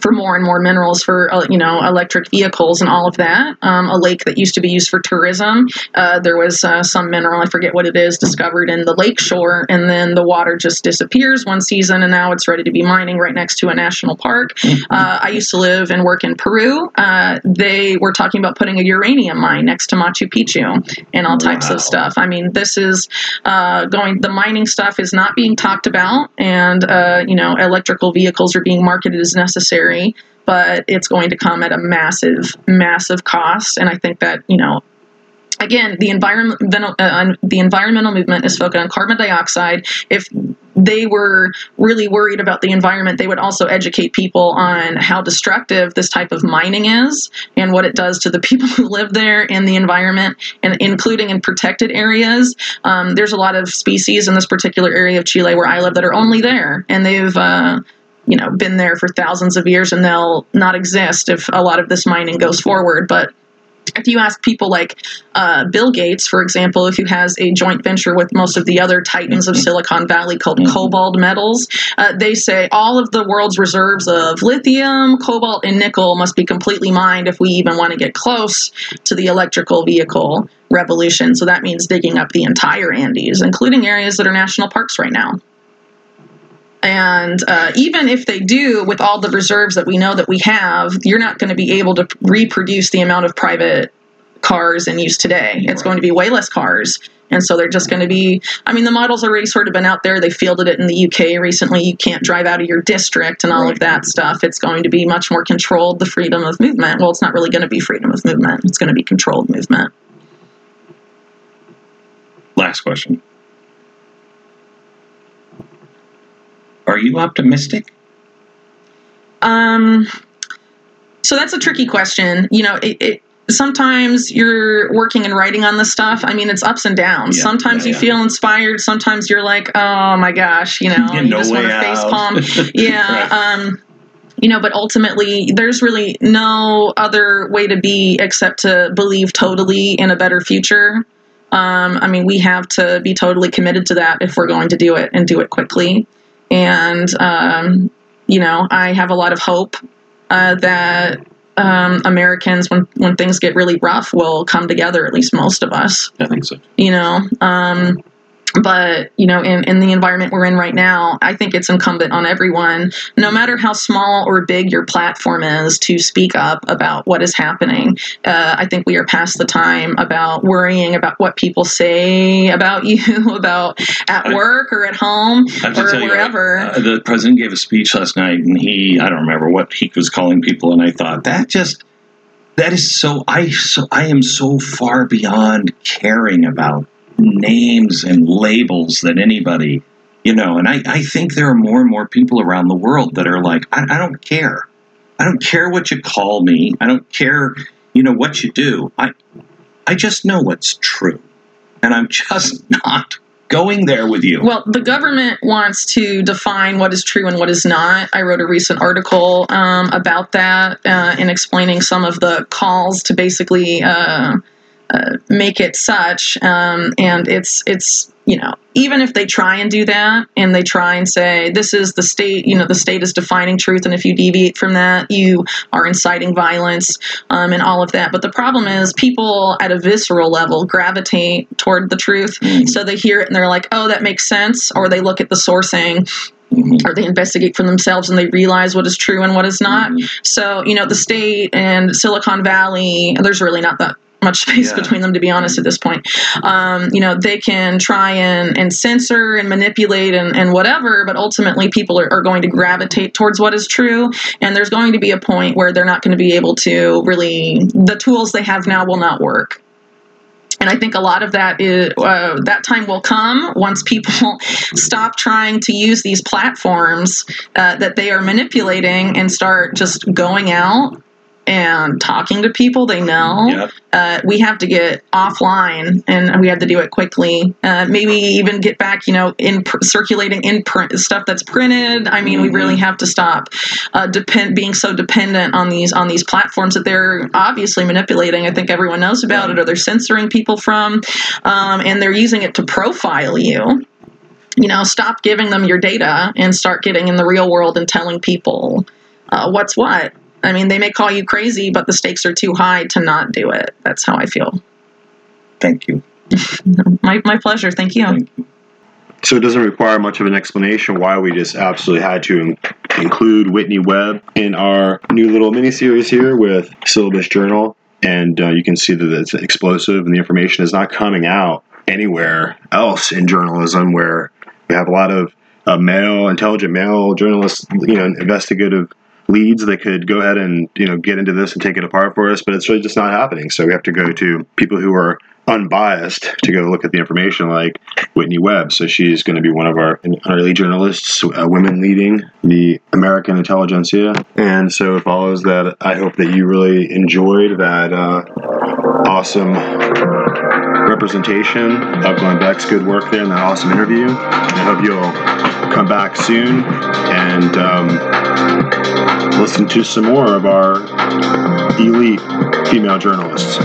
Speaker 3: for more and more minerals for uh, you know electric vehicles and all of that. Um, a lake that used to be used for tourism, uh, there was uh, some mineral I forget what it is discovered in the lake shore, and then the water just disappears one season, and now it's ready to be mining right next to a national park. Uh, I used to live and work in Peru. Uh, they were talking about putting a uranium mine next to Machu Picchu and all types
Speaker 2: Wow.
Speaker 3: of stuff. I mean, this is uh, going. The mining stuff is not being talked about, and uh, you know, electrical vehicles are being marketed as necessary but it's going to come at a massive, massive cost. And I think that, you know, again, the environmental uh, the environmental movement is focused on carbon dioxide. If they were really worried about the environment, they would also educate people on how destructive this type of mining is and what it does to the people who live there and the environment, and including in protected areas. Um, there's a lot of species in this particular area of Chile where I live that are only there, and they've uh, you know been there for thousands of years, and they'll not exist if a lot of this mining goes forward. But if you ask people like uh, Bill Gates, for example, if he has a joint venture with most of the other titans of Silicon Valley called KoBold Metals, uh, they say all of the world's reserves of lithium, cobalt, and nickel must be completely mined if we even want to get close to the electrical vehicle revolution. So that means digging up the entire Andes, including areas that are national parks right now. And uh, even if they do, with all the reserves that we know that we have, you're not going to be able to reproduce the amount of private cars in use today. It's going to be way less cars. And so they're just going to be, I mean, the model's already sort of been out there. They fielded it in the UK recently. You can't drive out of your district and all
Speaker 2: Right.
Speaker 3: of that stuff. It's going to be much more controlled, the freedom of movement. Well, it's not really going to be freedom of movement, it's going to be controlled movement.
Speaker 2: Last question. Are you optimistic?
Speaker 3: Um, so that's a tricky question. You know, it, it sometimes you're working and writing on this stuff. I mean, it's ups and downs.
Speaker 2: Yeah,
Speaker 3: sometimes
Speaker 2: yeah,
Speaker 3: you
Speaker 2: yeah.
Speaker 3: feel inspired. Sometimes you're like, oh my gosh, you know, you
Speaker 2: no
Speaker 3: just want to face palm. Yeah.
Speaker 2: Right.
Speaker 3: Um, you know, but ultimately, there's really no other way to be except to believe totally in a better future. Um, I mean, we have to be totally committed to that if we're going to do it and do it quickly. And, um, you know, I have a lot of hope uh, that um, Americans, when, when things get really rough, will come together, at least most of us
Speaker 2: I think so.
Speaker 3: you know um, but you know in, in the environment we're in right now i think it's incumbent on everyone no matter how small or big your platform is to speak up about what is happening. Uh, i think we are past the time about worrying about what people say about you about at work or at home
Speaker 2: I have to
Speaker 3: or
Speaker 2: tell you,
Speaker 3: wherever.
Speaker 2: uh, the president gave a speech last night, and he, I don't remember what he was calling people, and I thought that just, that is so, I, so, I am so far beyond caring about names and labels that anybody, you know, and I, I think there are more and more people around the world that are like, I, I don't care. I don't care what you call me. I don't care, you know, what you do. I, I just know what's true. And I'm just not going there with you.
Speaker 3: Well, the government wants to define what is true and what is not. I wrote a recent article um, about that uh, in explaining some of the calls to basically uh, uh, make it such. Um, and it's it's you know even if they try and do that and they try and say this is the state, you know the state is defining truth, and if you deviate from that, you are inciting violence um, and all of that. But the problem is people at a visceral level gravitate toward the truth. So they hear it and they're like, oh, that makes sense. Or they look at the sourcing
Speaker 2: Mhm.
Speaker 3: or they investigate for themselves and they realize what is true and what is not. So, you know, the state and Silicon Valley, there's really not that much space
Speaker 2: Yeah.
Speaker 3: between them to be honest at this point. Um, you know they can try and, and censor and manipulate and, and whatever but ultimately people are, are going to gravitate towards what is true. And there's going to be a point where they're not going to be able to really the tools they have now will not work. And I think a lot of that is uh, that time will come once people stop trying to use these platforms uh, that they are manipulating and start just going out and talking to people they know.
Speaker 2: Yep.
Speaker 3: Uh, we have to get offline and we have to do it quickly. Uh, maybe even get back, you know, in pr- circulating in print stuff that's printed. I mean, we really have to stop uh, depend being so dependent on these on these platforms that they're obviously manipulating. I think everyone knows about it, or they're censoring people from, um, and they're using it to profile you. You know, stop giving them your data and start getting in the real world and telling people uh, what's what. I mean, they may call you crazy, but the stakes are too high to not do it. That's how I feel.
Speaker 2: Thank you.
Speaker 3: My, my pleasure. Thank you.
Speaker 2: Thank you.
Speaker 1: So it doesn't require much of an explanation why we just absolutely had to include Whitney Webb in our new little mini series here with Syllabus Journal. And uh, you can see that it's explosive and the information is not coming out anywhere else in journalism where we have a lot of uh, male, intelligent male journalists, you know, investigative leads that could go ahead and, you know, get into this and take it apart for us. But it's really just not happening. So we have to go to people who are unbiased to go look at the information like Whitney Webb. So she's going to be one of our, early journalists, uh, women leading the American intelligentsia. And so it follows that I hope that you really enjoyed that uh, awesome representation of Glenn Beck's good work there and that awesome interview. I hope you'll come back soon and um, listen to some more of our elite female journalists.